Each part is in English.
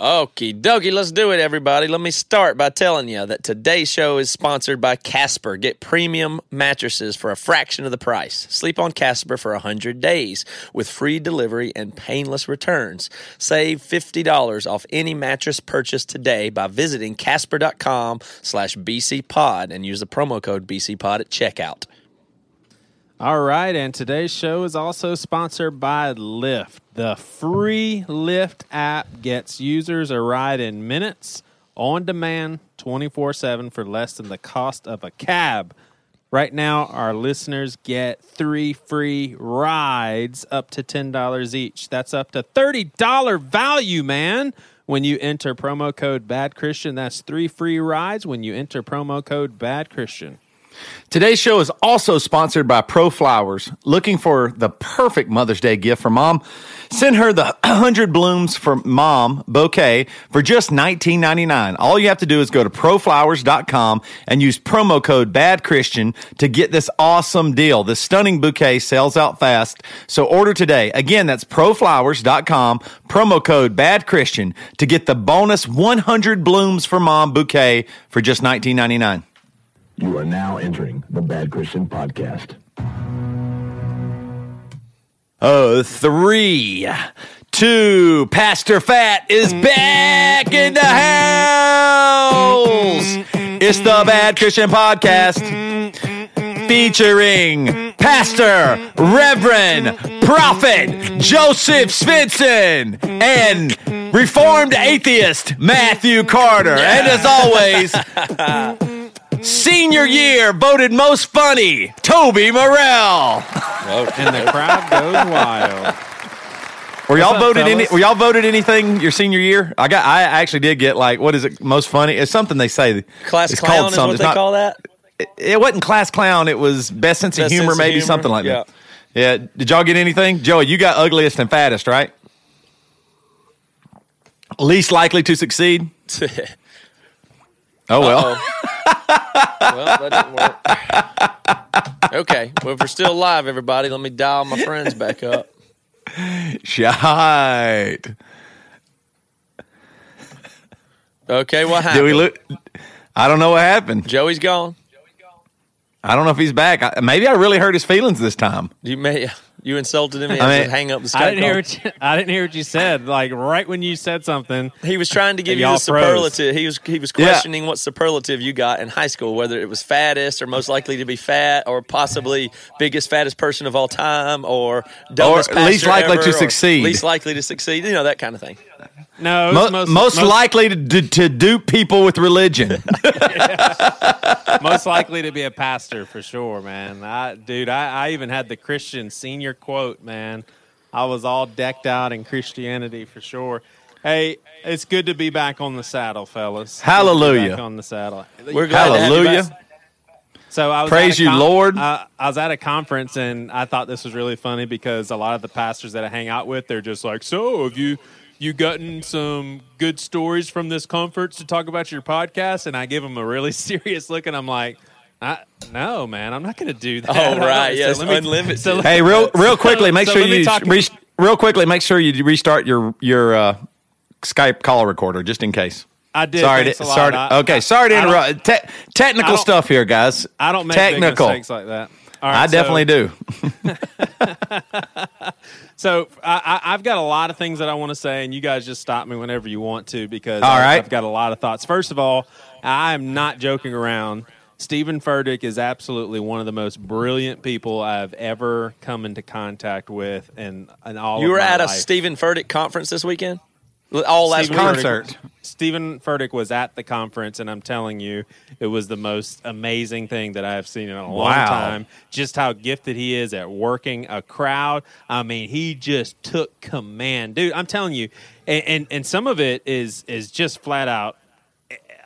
Okie dokie, let's do it, everybody. Let me start by telling you that today's show is sponsored by Casper. Get premium mattresses for a fraction of the price. Sleep on Casper for 100 days with free delivery and painless returns. Save $50 off any mattress purchase today by visiting casper.com slash bcpod and use the promo code bcpod at checkout. All right, and today's show is also sponsored by Lyft. The free Lyft app gets users a ride in minutes on demand 24 7 for less than the cost of a cab. Right now, our listeners get three free rides up to $10 each. That's up to $30 value, man. When you enter promo code Bad Christian, that's three free rides when you enter promo code Bad Christian. Today's show is also sponsored by Pro Flowers. Looking for the perfect Mother's Day gift for mom? Send her the 100 Blooms for Mom bouquet for just $19.99. All you have to do is go to proflowers.com and use promo code Bad Christian to get this awesome deal. This stunning bouquet sells out fast, so order today. Again, that's proflowers.com, promo code Bad Christian to get the bonus 100 Blooms for Mom bouquet for just $19.99. You are now entering the Bad Christian Podcast. Oh, three, two, Pastor Fat is back in the house. It's the Bad Christian Podcast featuring Pastor, Reverend, Prophet Joseph Svensson and Reformed Atheist Matthew Carter. And as always, senior year voted most funny, Toby Morrell. And the crowd goes wild. Were y'all up, voted any? Were y'all voted anything your senior year? I got. I actually did get like what is it? Most funny? It's something they say. Class it's clown is what It's they not- call that? It, it wasn't class clown. It was best sense of humor, sense of maybe humor, something like yeah. that. Yeah. Did y'all get anything? Joey, you got ugliest and fattest, right? Least likely to succeed. Oh well. Well, that didn't work. okay, well, if we're still alive, everybody, let me dial my friends back up. Shite. Okay, what Did happened? we look? I don't know what happened. Joey's gone. I don't know if he's back. I, maybe I really hurt his feelings this time. You may you insulted him. He I mean- hang up the Skype I didn't hear. What you, I didn't hear what you said. Like right when you said something, He was trying to give you the froze. superlative. He was he was Yeah. questioning what superlative you got in high school, whether it was fattest or most likely to be fat, or possibly biggest fattest person of all time, or dumbest Or least likely to ever, or succeed. least likely to succeed. You know that kind of thing. No, Mo- most, most, most, likely to, to, to dupe people with religion. most likely to be a pastor for sure, man. I, dude, I, I even had the Christian senior quote, man. I was all decked out in Christianity for sure. Hey, it's good to be back on the saddle, fellas. Good to be Hallelujah. back on the saddle. We're glad to have you Hallelujah. So I was Praise at a you, Lord. Uh, I was at a conference and I thought this was really funny because a lot of the pastors that I hang out with, they're just like, "So, have you you gotten some good stories from this conference to talk about your podcast?" And I give them a really serious look, and I'm like. I, no, man, I'm not going to do that. Oh, I don't- right, yes, let me- unlimited. so let- hey, real real quickly, make so sure you re- real quickly make sure you restart your your uh, Skype call recorder just in case. I did. Sorry, to, a lot. sorry. I- okay, sorry to interrupt. Te- technical stuff here, guys. I don't make technical. big mistakes like that. All right, I so- definitely do. So I, I, I've got a lot of things that I want to say, and you guys just stop me whenever you want to because All I, right. I've got a lot of thoughts. First of all, I am not joking around. Steven Furtick is absolutely one of the most brilliant people I've ever come into contact with, in, in all. You of were my at a. Steven Furtick conference this weekend. All last Steven. Concert. Steven Furtick was at the conference, and I'm telling you, it was the most amazing thing that I have seen in a long Wow. time. Just how gifted he is at working a crowd. I mean, he just took command, dude. I'm telling you, and and, and some of it is is just flat out.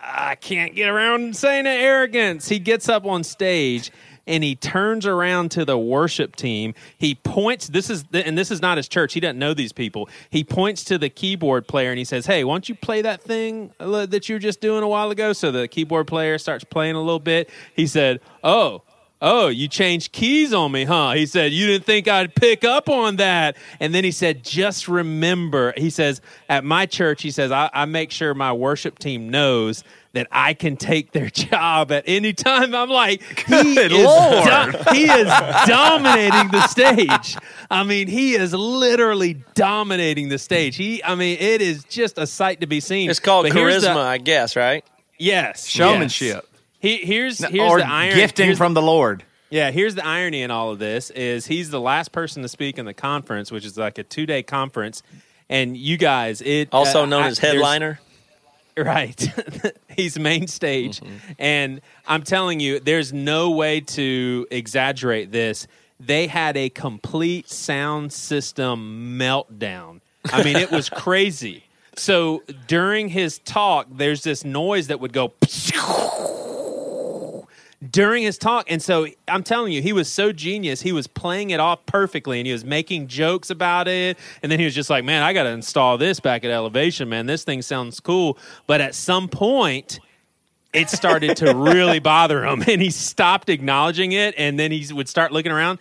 I can't get around saying it arrogance. He gets up on stage and he turns around to the worship team. He points. This is and this is not his church. He doesn't know these people. He points to the keyboard player and he says, "Hey, why don't you play that thing uh, that you were just doing a while ago?" So the keyboard player starts playing a little bit. He said, "Oh." Oh, you changed keys on me, huh? He said, You didn't think I'd pick up on that. And then he said, Just remember, he says, At my church, he says, I, I make sure my worship team knows that I can take their job at any time. I'm like, he Good is, Lord. do- he is dominating the stage. I mean, he is literally dominating the stage. He, I mean, it is just a sight to be seen. It's called But charisma, the- I guess, right? yes, Showmanship. yes. He, here's here's or the iron. gifting here's- from the Lord. yeah, here's the irony in all of this is he's the last person to speak in the conference, which is like a two day conference, and you guys, it Also uh, known I- as headliner. Right. He's main stage. Mm-hmm. And I'm telling you, there's no way to exaggerate this. They had a complete sound system meltdown. I mean, it was crazy. So during his talk, there's this noise that would go during his talk. And so I'm telling you, he was so genius. He was playing it off perfectly and he was making jokes about it. And then he was just like, man, I got to install this back at elevation, man. This thing sounds cool. But at some point, it started to really bother him and he stopped acknowledging it. And then he would start looking around.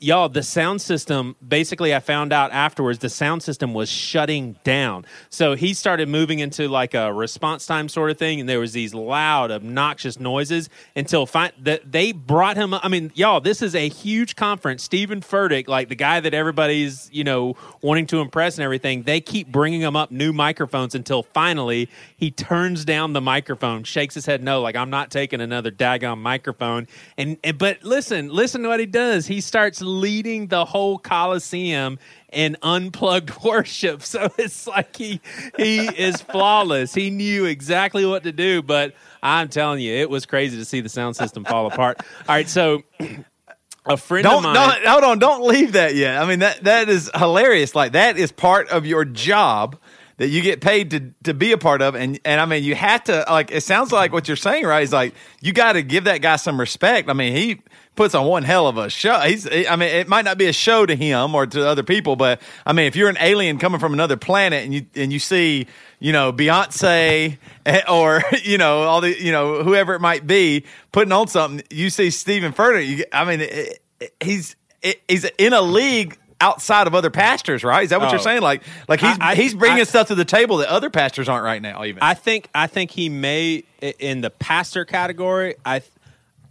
Y'all, the sound system, basically, I found out afterwards, the sound system was shutting down. So he started moving into like a response time sort of thing, and there was these loud, obnoxious noises until fi- that they brought him. I mean, y'all, this is a huge conference. Steven Furtick, like the guy that everybody's you know wanting to impress and everything, they keep bringing him up new microphones until finally he turns down the microphone, shakes his head no, like I'm not taking another daggone microphone. And, and but listen, listen to what he does. He starts leading the whole Coliseum in unplugged worship. So it's like he he is flawless. He knew exactly what to do, but I'm telling you, it was crazy to see the sound system fall apart. All right, so a friend Don't, of mine don't hold on. Don't leave that yet. I mean that that is hilarious. Like that is part of your job that you get paid to to be a part of, and and I mean you have to like. It sounds like what you're saying, right? Is like you got to give that guy some respect. I mean he puts on one hell of a show. He's. I mean it might not be a show to him or to other people, but I mean if you're an alien coming from another planet and you and you see you know Beyonce eh, or you know all the you know whoever it might be putting on something, you see Steven Furtick. You, I mean it, it- he's it, he's in a league outside of other pastors, right? Is that what Oh. you're saying? Like like he's I- I- he's bringing I- stuff to the table that other pastors aren't right now. Even I think I think he may in the pastor category. I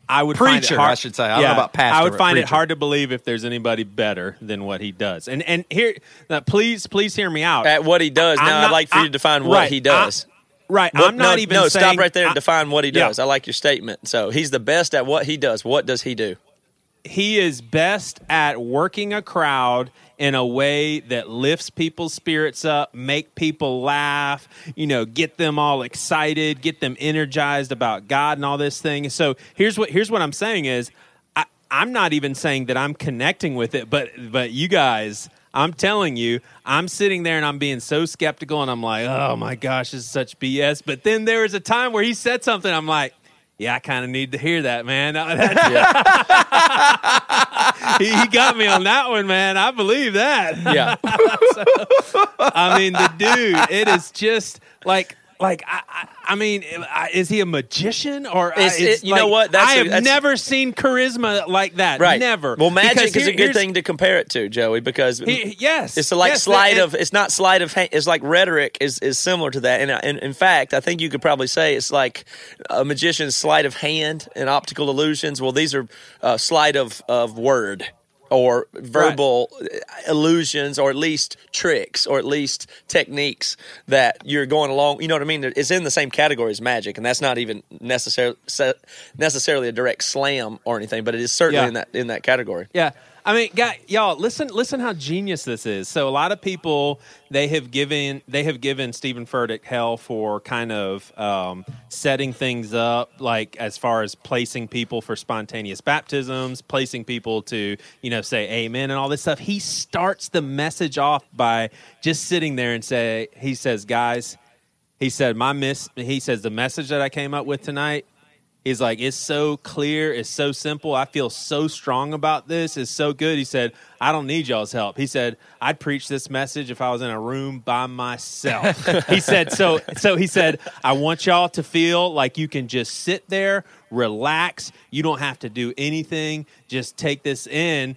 I would find Preacher, it hard, I should say. I don't know about pastor, I would but find it hard to believe if there's anybody better than what he does. And and here, now, please please hear me out. At what he does. I'm now, I'd like for you to define what he does. I- right, What- I'm not no, even no. saying, stop right there and I- define what he Yeah. does. I like your statement. So he's the best at what he does. What does he do? he is best at working a crowd in a way that lifts people's spirits up, make people laugh, you know, get them all excited, get them energized about God and all this thing. So here's what here's what I'm saying is I, I'm not even saying that I'm connecting with it, but but you guys I'm telling you, I'm sitting there and I'm being so skeptical, and I'm like, oh my gosh, this is such BS. But then there was a time where he said something, I'm like, yeah, I kind of need to hear that, man. He, he got me on that one, man. I believe that. Yeah. I mean, the dude, it is just like, like I, I, I mean, I- is he a magician or I- It's- it- it's you know what? That's I a- have that's- never seen charisma like that. Right. Never. Well, magic Because is a good thing to compare it to, Joey, because He, yes, it's like yes, sleight of. It's not sleight of. hand. It's like rhetoric is is similar to that. And, uh, and in fact, I think you could probably say it's like a magician's sleight of hand and optical illusions. Well, these are uh, sleight of of word. Or verbal uh, illusions, or at least tricks, or at least techniques that you're going along. You know what I mean? It's in the same category as magic, and that's not even necessarily necessarily a direct slam or anything, but it is certainly Yeah. in that in that category. Yeah. I mean, y'all, listen, listen how genius this is. So a lot of people they have given they have given Steven Furtick hell for kind of um, setting things up, like as far as placing people for spontaneous baptisms, placing people to you know say amen and all this stuff. He starts the message off by just sitting there and say he says, guys, he said my miss. He says the message that I came up with tonight He's like, it's so clear, it's so simple. I feel so strong about this. It's so good. He said, I don't need y'all's help. He said, I'd preach this message if I was in a room by myself. he said, so so he said, I want y'all to feel like you can just sit there, relax. You don't have to do anything. Just take this in.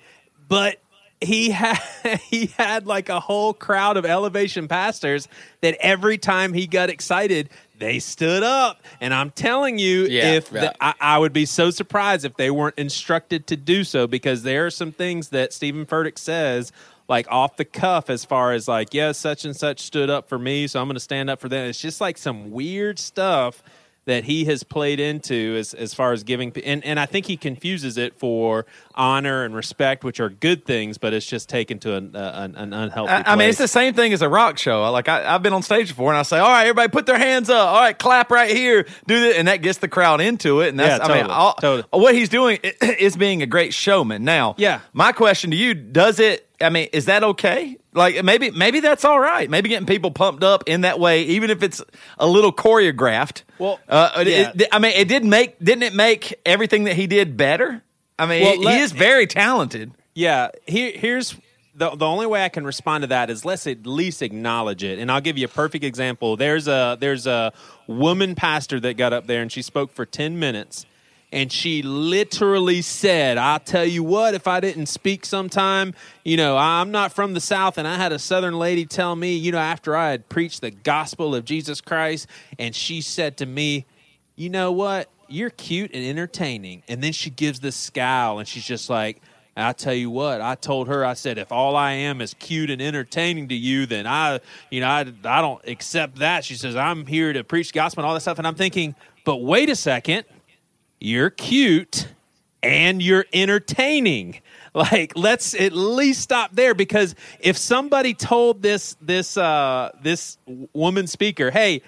But he had he had like a whole crowd of elevation pastors that every time he got excited they stood up and i'm telling you Yeah, if yeah. the, I, I would be so surprised if they weren't instructed to do so because there are some things that steven furtick says like off the cuff as far as like yes such and such stood up for me so i'm going to stand up for them it's just like some weird stuff that he has played into as, as far as giving and, and I think he confuses it for honor and respect, which are good things, but it's just taken to an, uh, an, an unhealthy. I, I mean, it's the same thing as a rock show. Like I, I've been on stage before, and I say, "All right, everybody, put their hands up. All right, clap right here. Do that," and that gets the crowd into it. And that's, Yeah, I mean, all, totally. what he's doing is being a great showman. Now, Yeah. My question to you: Does it? I mean, is that okay? Like maybe, maybe that's all right. Maybe getting people pumped up in that way, even if it's a little choreographed. Well, uh, yeah. it- I mean, it did make didn't it make everything that he did better? I mean, Well, he, let- he is very talented. Yeah, here, here's the the only way I can respond to that is let's at least acknowledge it, and I'll give you a perfect example. There's a there's a woman pastor that got up there and she spoke for ten minutes, and she literally said, "I'll tell you what, if I didn't speak sometime, you know, I'm not from the South, and I had a Southern lady tell me, you know, after I had preached the gospel of Jesus Christ, and she said to me." you know what? You're cute and entertaining. And then she gives this scowl and she's just like, I'll tell you what, I told her, I said, if all I am is cute and entertaining to you, then I, you know, I, I don't accept that. She says, I'm here to preach gospel and all that stuff. And I'm thinking, but wait a second, you're cute and you're entertaining. Like, let's at least stop there because if somebody told this this uh, this woman speaker, hey,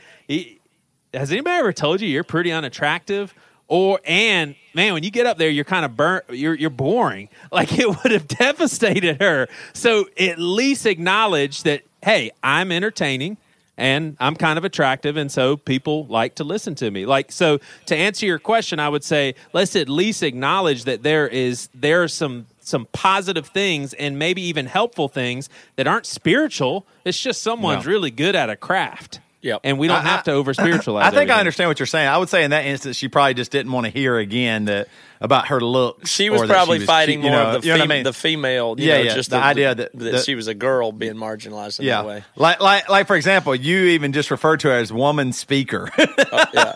has anybody ever told you you're pretty unattractive? Or and man, when you get up there, you're kind of burnt. You're you're boring. Like it would have devastated her. So at least acknowledge that. Hey, I'm entertaining and I'm kind of attractive, and so people like to listen to me. Like so, to answer your question, I would say let's at least acknowledge that there is there are some some positive things and maybe even helpful things that aren't spiritual. It's just someone's No. really good at a craft. Yep. and we don't I- have to over spiritualize. I think I understand what you're saying. I would say in that instance, she probably just didn't want to hear again that about her looks. She was or that probably was fighting cute, more you know, of the, you know what fem- I mean? the female. You Yeah, know, yeah, Just the idea that- that that- she was a girl being marginalized in yeah, that way. like like like for example, you even just referred to her as woman speaker, oh,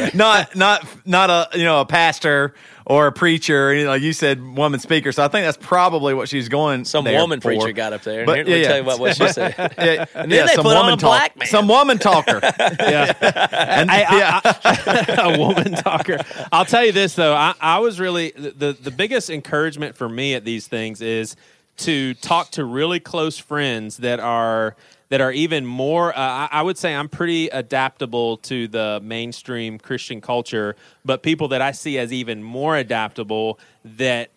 not not not a you know a pastor or a preacher. You know, like you said woman speaker, so I think that's probably what she's going. Some there woman for. preacher got up there. And But, here, let me yeah, tell yeah. you what, what she said. Yeah, And then yeah, they some put on woman a talk- black man. some woman talker, Yeah. and I- I- yeah. a woman talker. I'll tell you this though, I, I was really the the biggest encouragement for me at these things is to talk to really close friends that are that are even more. Uh, I, I would say I'm pretty adaptable to the mainstream Christian culture, but people that I see as even more adaptable that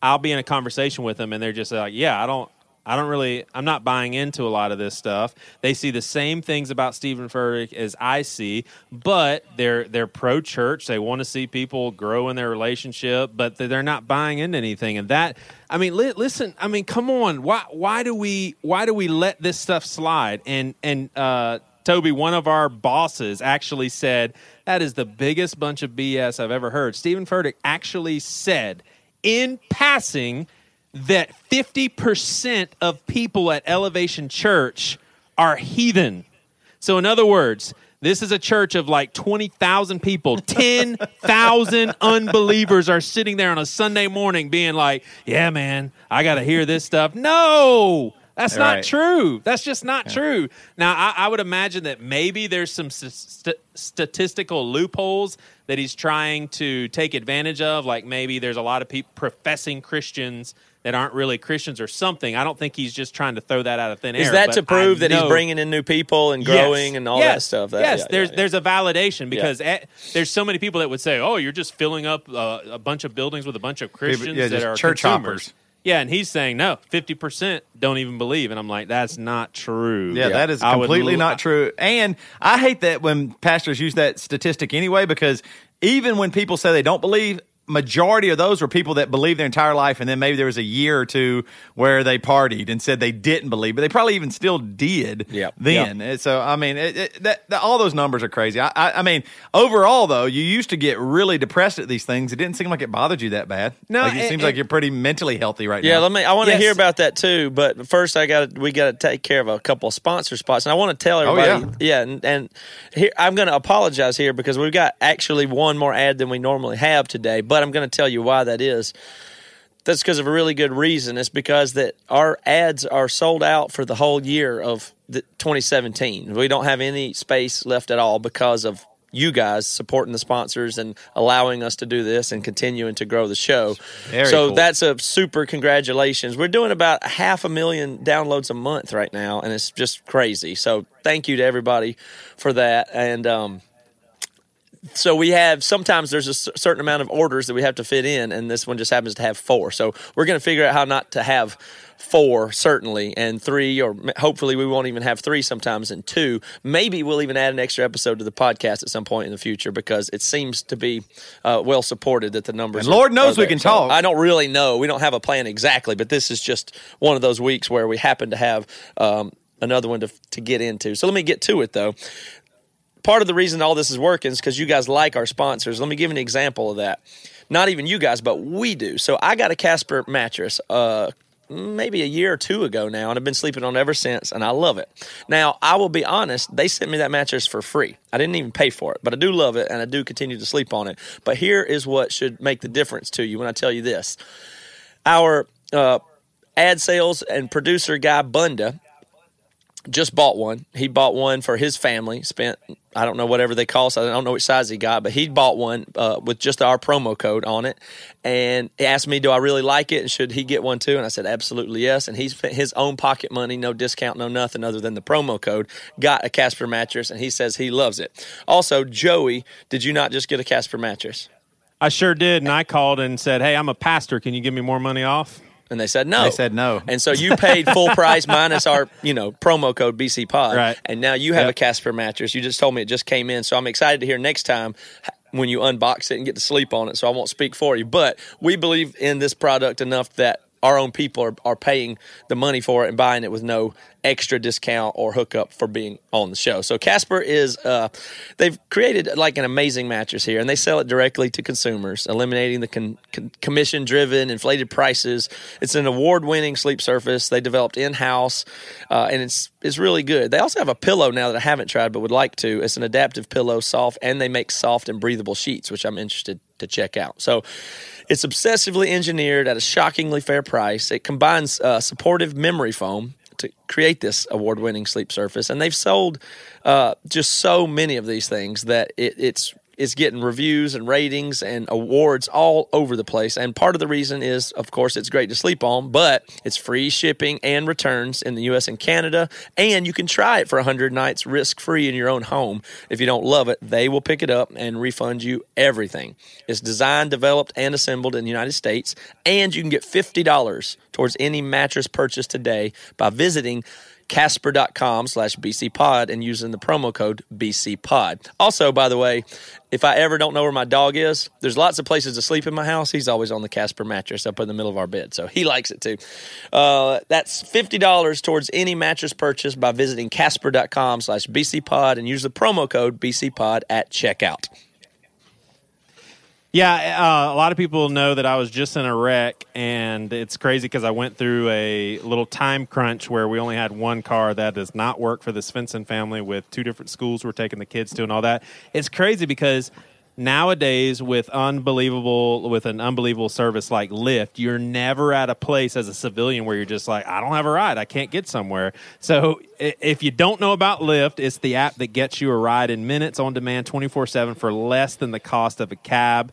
I'll be in a conversation with them and they're just like, yeah, I don't. I don't really. I'm not buying into a lot of this stuff. They see the same things about Steven Furtick as I see, but they're they're pro church. They want to see people grow in their relationship, but they're not buying into anything. And that, I mean, li- listen. I mean, come on. Why why do we why do we let this stuff slide? And and uh, Toby, one of our bosses, actually said that is the biggest bunch of BS I've ever heard. Steven Furtick actually said in passing that 50% of people at Elevation Church are heathen. So, in other words, this is a church of like 20,000 people. 10,000 unbelievers are sitting there on a Sunday morning being like, yeah, man, I got to hear this stuff. No, that's not true. That's just not true. Now, I, I would imagine that maybe there's some st- statistical loopholes that he's trying to take advantage of. Like maybe there's a lot of people professing Christians that aren't really Christians or something. I don't think he's just trying to throw that out of thin air. Is that but to prove I that he's bringing in new people and Yes. growing and all Yes. that stuff? That- yes, yeah, there's yeah, yeah. there's a validation because eh, there's so many people that would say, "Oh, you're just filling up uh, a bunch of buildings with a bunch of Christians yeah, that are church consumers." hoppers. Yeah, and he's saying no, fifty percent don't even believe, and I'm like, that's not true. Yeah, that is I would completely not true. And I hate that when pastors use that statistic anyway, because even when people say they don't believe, majority of those were people that believed their entire life, and then maybe there was a year or two where they partied and said they didn't believe, but they probably even still did. Yep. Then, And so I mean, it, it, that, that, all those numbers are crazy. I, I, I mean, overall though, you used to get really depressed at these things. It didn't seem like it bothered you that bad. No, like, it and- seems like you're pretty mentally healthy right Yeah, now. Yeah, let me. I want to Yes. hear about that too, but first I got we got to take care of a couple of sponsor spots, and I want to tell oh, everybody. Oh, yeah. and, and here I'm going to apologize here because we've got actually one more ad than we normally have today, but I'm going to tell you why that is. That's because of a really good reason. It's because that our ads are sold out for the whole year of the 2017. We don't have any space left at all because of you guys supporting the sponsors and allowing us to do this and continuing to grow the show. Very so cool. that's a super congratulations. We're doing about half a million downloads a month right now, and it's just crazy. So thank you to everybody for that. And um, so we have sometimes there's a certain amount of orders that we have to fit in, and this one just happens to have four. So we're going to figure out how not to have four certainly and three or hopefully we won't even have three sometimes and two. Maybe we'll even add an extra episode to the podcast at some point in the future because it seems to be uh, well supported that the numbers And Lord are- knows are we can So talk. i don't really know. We don't have a plan exactly but this is just one of those weeks where we happen to have um, another one to, to get into. So let me get to it though part of the reason all this is working is because you guys like our sponsors. Let me give an example of that. Not even you guys, but we do. So I got a Casper mattress. Uh, Maybe a year or two ago now, and I've been sleeping on it ever since, and I love it. Now, I will be honest, they sent me that mattress for free. I didn't even pay for it, but I do love it, and I do continue to sleep on it. But here is what should make the difference to you when I tell you this our uh, ad sales and producer guy Bunda just bought one. He bought one for his family. Spent I don't know whatever they cost. I don't know which size he got, but he bought one uh, with just our promo code on it. And he asked me, "Do I really like it? And should he get one too?" And I said, "Absolutely yes." And he spent his own pocket money, no discount, no nothing other than the promo code. Got a Casper mattress, and he says he loves it. Also, Joey, did you not just get a Casper mattress? I sure did, and I called and said, "Hey, I'm a pastor. Can you give me more money off?" And they said no. They said no. And so you paid full price minus our, you know, promo code BC Pod. Right. And now you have Yep. a Casper mattress. You just told me it just came in. So I'm excited to hear next time when you unbox it and get to sleep on it. So I won't speak for you. But we believe in this product enough that our own people are, are paying the money for it and buying it with no extra discount or hookup for being on the show. So Casper is uh, they've created like an amazing mattress here, and they sell it directly to consumers, eliminating the con- con- commission-driven, inflated prices. It's an award-winning sleep surface they developed in-house, uh, and it's it's really good. They also have a pillow now that I haven't tried but would like to. It's an adaptive pillow, soft, and they make soft and breathable sheets, which I'm interested to check out. So. It's obsessively engineered at a shockingly fair price. It combines uh, supportive memory foam to create this award winning sleep surface. And they've sold uh, just so many of these things that it, it's it's getting reviews and ratings and awards all over the place. And part of the reason is, of course, it's great to sleep on, but it's free shipping and returns in the US and Canada. And you can try it for 100 nights risk free in your own home. If you don't love it, they will pick it up and refund you everything. It's designed, developed, and assembled in the United States. And you can get $50 towards any mattress purchase today by visiting casper.com slash bcpod and using the promo code bcpod also by the way if i ever don't know where my dog is there's lots of places to sleep in my house. He's always on the casper mattress up in the middle of our bed so he likes it too. Uh, that's $50 towards any mattress purchase by visiting casper.com slash bcpod and use the promo code bcpod at checkout Yeah, uh, a lot of people know that I was just in a wreck, and it's crazy because I went through a little time crunch where we only had one car that does not work for the Svensson family with two different schools we're taking the kids to and all that. It's crazy because nowadays with unbelievable with an unbelievable service like Lyft, you're never at a place as a civilian where you're just like, I don't have a ride, I can't get somewhere. So if you don't know about Lyft, it's the app that gets you a ride in minutes on demand 24/7 for less than the cost of a cab.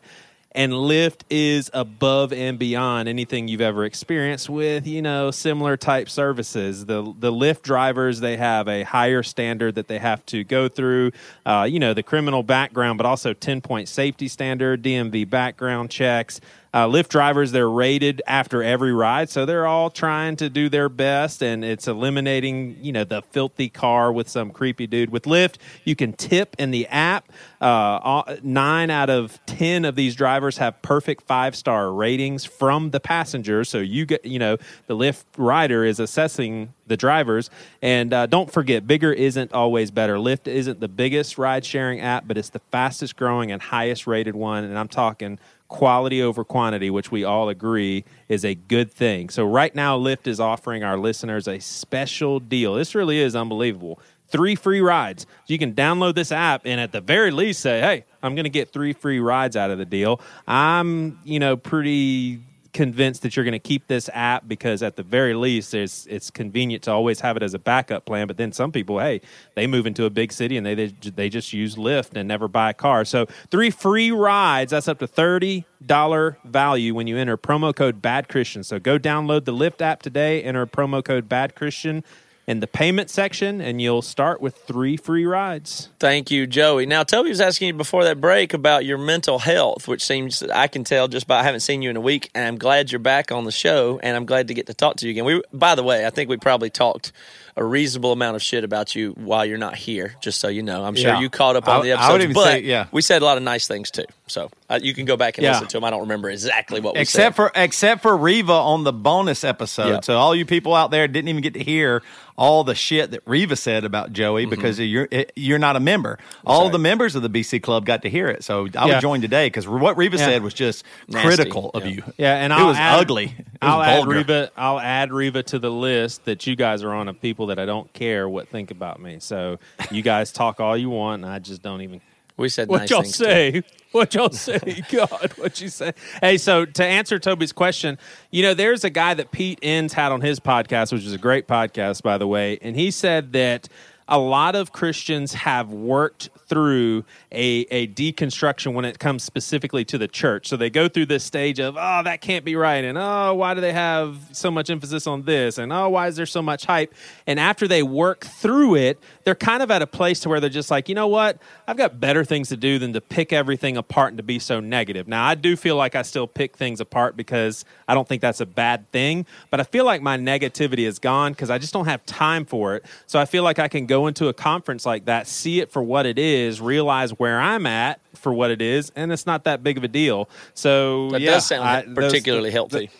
And Lyft is above and beyond anything you've ever experienced with, you know, similar type services. The the Lyft drivers they have a higher standard that they have to go through, uh, you know, the criminal background, but also ten point safety standard, DMV background checks. Uh, Lyft drivers, they're rated after every ride, so they're all trying to do their best, and it's eliminating, you know, the filthy car with some creepy dude. With Lyft, you can tip in the app. Uh, nine out of ten of these drivers have perfect five star ratings from the passengers. So you get, you know, the Lyft rider is assessing the drivers. And uh, don't forget, bigger isn't always better. Lyft isn't the biggest ride sharing app, but it's the fastest growing and highest rated one. And I'm talking quality over quantity, which we all agree is a good thing. So right now, Lyft is offering our listeners a special deal. This really is unbelievable three free rides. You can download this app and at the very least say, hey, I'm going to get three free rides out of the deal. I'm, you know, pretty convinced that you're going to keep this app because at the very least it's it's convenient to always have it as a backup plan but then some people hey they move into a big city and they they, they just use Lyft and never buy a car. So three free rides that's up to $30 value when you enter promo code bad christian so go download the Lyft app today enter promo code bad christian in the payment section, and you'll start with three free rides. Thank you, Joey. Now, Toby was asking you before that break about your mental health, which seems I can tell just by I haven't seen you in a week, and I'm glad you're back on the show, and I'm glad to get to talk to you again. We, by the way, I think we probably talked a reasonable amount of shit about you while you're not here. Just so you know, I'm sure Yeah. you caught up on I- the I would episodes, even but say- yeah. we said a lot of nice things too. So uh, you can go back and Yeah. listen to them. I don't remember exactly what we except said. for except for Riva on the bonus episode. Yep. So all you people out there didn't even get to hear all the shit that Riva said about Joey because you're it, you're not a member. all Mm-hmm. the members of the BC Club got to hear it. So I Yeah. would join today because what Riva Yeah. said was just Nasty. critical of you. Yeah, and it I'll was add- ugly. It was I'll add vulgar. Reba. I'll add Reba to the list that you guys are on of people that I don't care what think about me. So you guys talk all you want, and I just don't even. We said What nice y'all things too. say? What y'all say? God, what you say? Hey, so to answer Toby's question, you know, there's a guy that Pete Enns had on his podcast, which is a great podcast, by the way, and he said that a lot of Christians have worked through a, a deconstruction when it comes specifically to the church. So they go through this stage of, oh, that can't be right. And oh, why do they have so much emphasis on this? And oh, why is there so much hype? And after they work through it, they're kind of at a place to where they're just like, you know what? I've got better things to do than to pick everything apart and to be so negative. Now, I do feel like I still pick things apart because I don't think that's a bad thing, but I feel like my negativity is gone because I just don't have time for it. So I feel like I can go into a conference like that, see it for what it is, realize where I'm at for what it is, and it's not that big of a deal. So That yeah, does sound I- those- particularly healthy.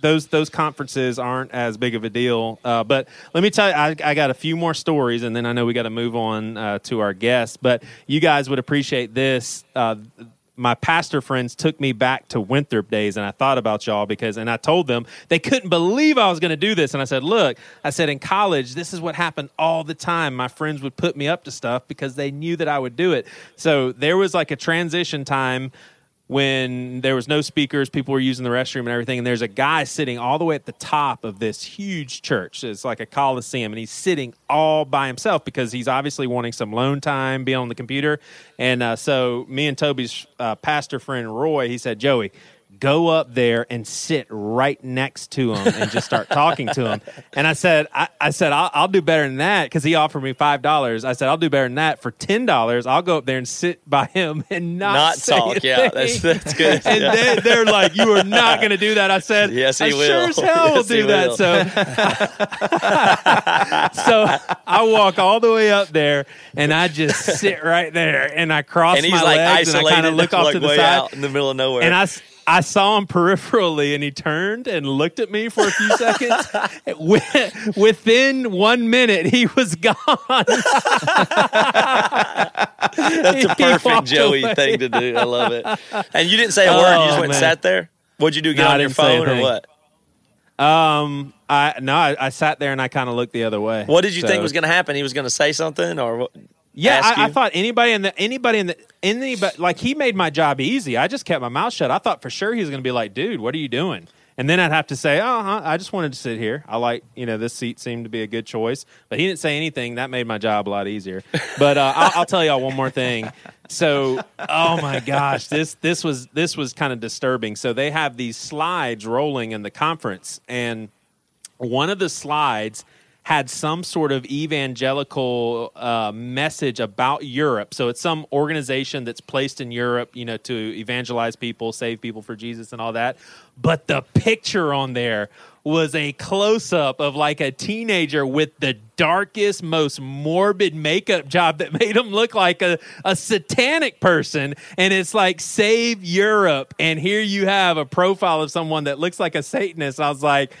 those those conferences aren't as big of a deal. Uh, but let me tell you, I, I got a few more stories, and then I know we got to move on uh, to our guests. But you guys would appreciate this. Uh, my pastor friends took me back to Winthrop days, and I thought about y'all because, and I told them they couldn't believe I was going to do this. And I said, Look, I said, in college, this is what happened all the time. My friends would put me up to stuff because they knew that I would do it. So there was like a transition time when there was no speakers, people were using the restroom and everything, and there's a guy sitting all the way at the top of this huge church. It's like a coliseum, and he's sitting all by himself because he's obviously wanting some lone time, being on the computer. And uh, so, me and Toby's uh, pastor friend Roy, he said, "Joey." Go up there and sit right next to him and just start talking to him. And I said, I, I said, I'll, I'll do better than that because he offered me five dollars. I said, I'll do better than that for ten dollars. I'll go up there and sit by him and not, Not talk. Yeah, that's that's good. And Yeah. they, they're like, "You are not going to do that." I said, Yes, he I will. Sure as hell will Yes, he do that. will. So, so I walk all the way up there, and I just sit right there, and I cross and he's my like legs, and I kind of look off like to the side, out in the middle of nowhere. and I. I saw him peripherally, and he turned and looked at me for a few seconds. Within one minute, he was gone. That's a perfect Joey away. thing to do. I love it. And you didn't say a word. You just Oh, went and sat there. What'd you do? Get No, on your didn't say a phone or what? Um, I no, I, I sat there and I kind of looked the other way. What did you So- think was going to happen? He was going to say something, or what? Yeah, I, I thought anybody in the anybody in the anybody like he made my job easy. I just kept my mouth shut. I thought for sure he was going to be like, "Dude, what are you doing?" And then I'd have to say, "Oh, huh, I just wanted to sit here. I like, you know, this seat seemed to be a good choice." But he didn't say anything. That made my job a lot easier. But uh, I'll, I'll tell y'all one more thing. So, oh my gosh, this this was this was kind of disturbing. So they have these slides rolling in the conference, and one of the slides had some sort of evangelical uh, message about Europe. So it's some organization that's placed in Europe, you know, to evangelize people, save people for Jesus, and all that. But the picture on there was a close up of like a teenager with the darkest, most morbid makeup job that made him look like a, a satanic person. And it's like, save Europe. And here you have a profile of someone that looks like a Satanist. I was like,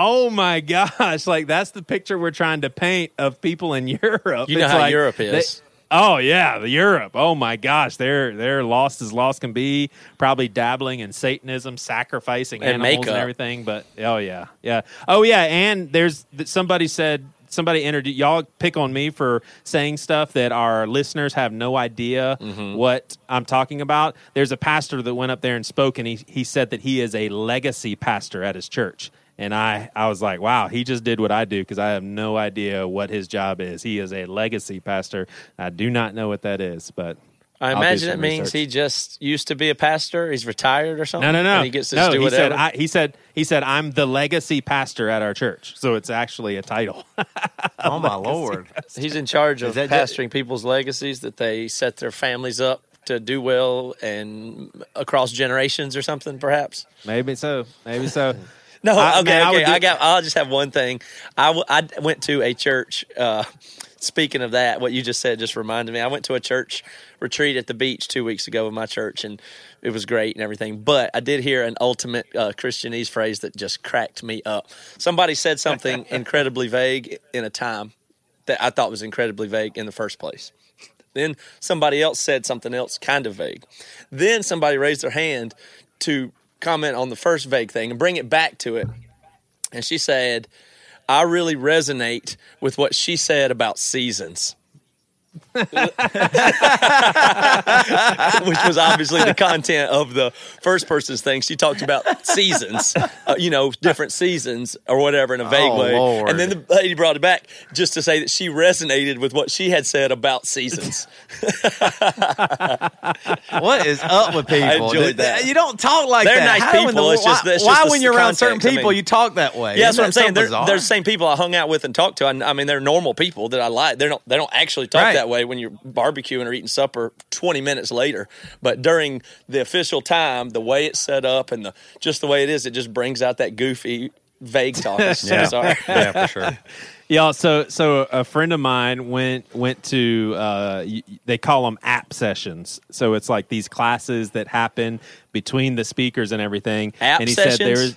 Oh my gosh! Like that's the picture we're trying to paint of people in Europe. You know It's how like Europe they- is. Oh yeah, the Europe. Oh my gosh, they're they're lost as lost can be. Probably dabbling in Satanism, sacrificing And animals makeup. and everything. But oh yeah, yeah. Oh yeah, and there's somebody said somebody entered y'all pick on me for saying stuff that our listeners have no idea Mm-hmm. what I'm talking about. There's a pastor that went up there and spoke, and he he said that he is a legacy pastor at his church. And I, I was like, wow, he just did what I do because I have no idea what his job is. He is a legacy pastor. I do not know what that is, but I I'll imagine it means research. he just used to be a pastor. He's retired or something. no, no, no. And he gets to no, just do he whatever. said, I, he said, he said, I'm the legacy pastor at our church. So it's actually a title. Oh my lord! He's in charge of that just- pastoring people's legacies that they set their families up to do well and across generations or something, perhaps. Maybe so. Maybe so. No, I- okay, man, I okay. do- I got. I'll just have one thing. I, w- I went to a church. Uh, speaking of that, what you just said just reminded me. I went to a church retreat at the beach two weeks ago with my church, and it was great and everything. But I did hear an ultimate uh, Christianese phrase that just cracked me up. Somebody said something incredibly vague in a time that I thought was incredibly vague in the first place. Then somebody else said something else kind of vague. Then somebody raised their hand to comment on the first vague thing and bring it back to it. And she said, I really resonate with what she said about seasons. Which was obviously the content of the first person's thing. She talked about seasons, uh, you know, different seasons or whatever in a vague Oh, way. Lord. And then the lady brought it back just to say that she resonated with what she had said about seasons. What is up with people? enjoyed that. You don't talk like They're that. nice How people. the- It's just- why, it's why just when you're around certain context. I people mean- you talk that way? Yeah, that's what I'm saying. They're, they're the same people I hung out with and talked to. I, I mean, they're normal people that I like. They're not. They don't actually talk Right. that way when you're barbecuing or eating supper 20 minutes later. But during the official time, the way it's set up and the just the way it is, it just brings out that goofy, vague talk. It's so Yeah. bizarre. yeah, for sure. Yeah, so so a friend of mine went went to uh, they call them app sessions. So it's like these classes that happen between the speakers and everything. App and he sessions? said there's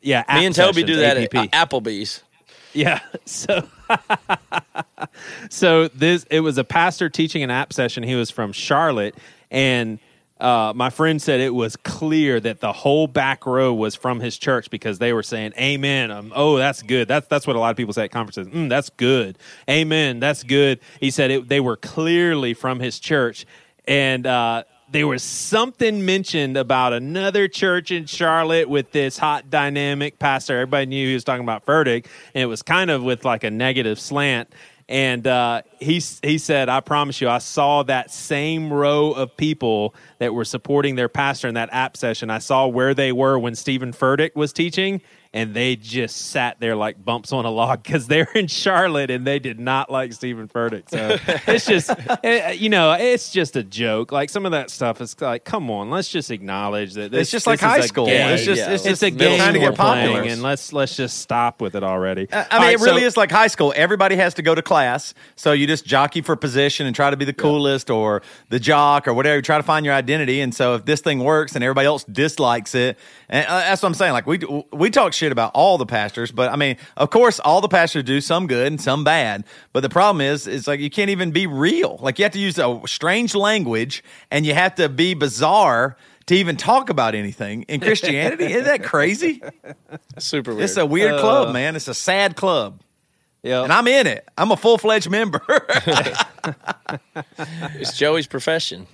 yeah, Me and Toby do sessions, that at APP. uh, Applebee's. Yeah. So so this it was a pastor teaching an app session. He was from Charlotte and uh, my friend said it was clear that the whole back row was from his church because they were saying "Amen." Um, oh, that's good. That's that's what a lot of people say at conferences. Mm, that's good. Amen. That's good. He said it, they were clearly from his church, and uh, there was something mentioned about another church in Charlotte with this hot dynamic pastor. Everybody knew he was talking about Furtick, and it was kind of with like a negative slant. And uh, he he said, "I promise you, I saw that same row of people that were supporting their pastor in that app session. I saw where they were when Steven Furtick was teaching, and they just sat there like bumps on a log because they're in Charlotte and they did not like Steven Furtick. So it's just, eh, you know, it's just a joke. Like some of that stuff is like, come on, let's just acknowledge that. This, It's just like high school. game. It's just yeah. it's It's just a game trying to get popular. playing, and let's let's just stop with it already. I mean, right, it really so- is like high school. Everybody has to go to class, so you just jockey for position and try to be the coolest or the jock or whatever. You try to find your identity, and so if this thing works and everybody else dislikes it, and uh, that's what I'm saying. Like we we talk shit about all the pastors, but I mean, of course, all the pastors do some good and some bad. But the problem is, it's like you can't even be real. Like you have to use a strange language, and you have to be bizarre. To even talk about anything in Christianity, isn't that crazy? Super weird. It's a weird Uh, club, man. It's a sad club. yeah. And I'm in it. I'm a full fledged member. it's Joey's profession.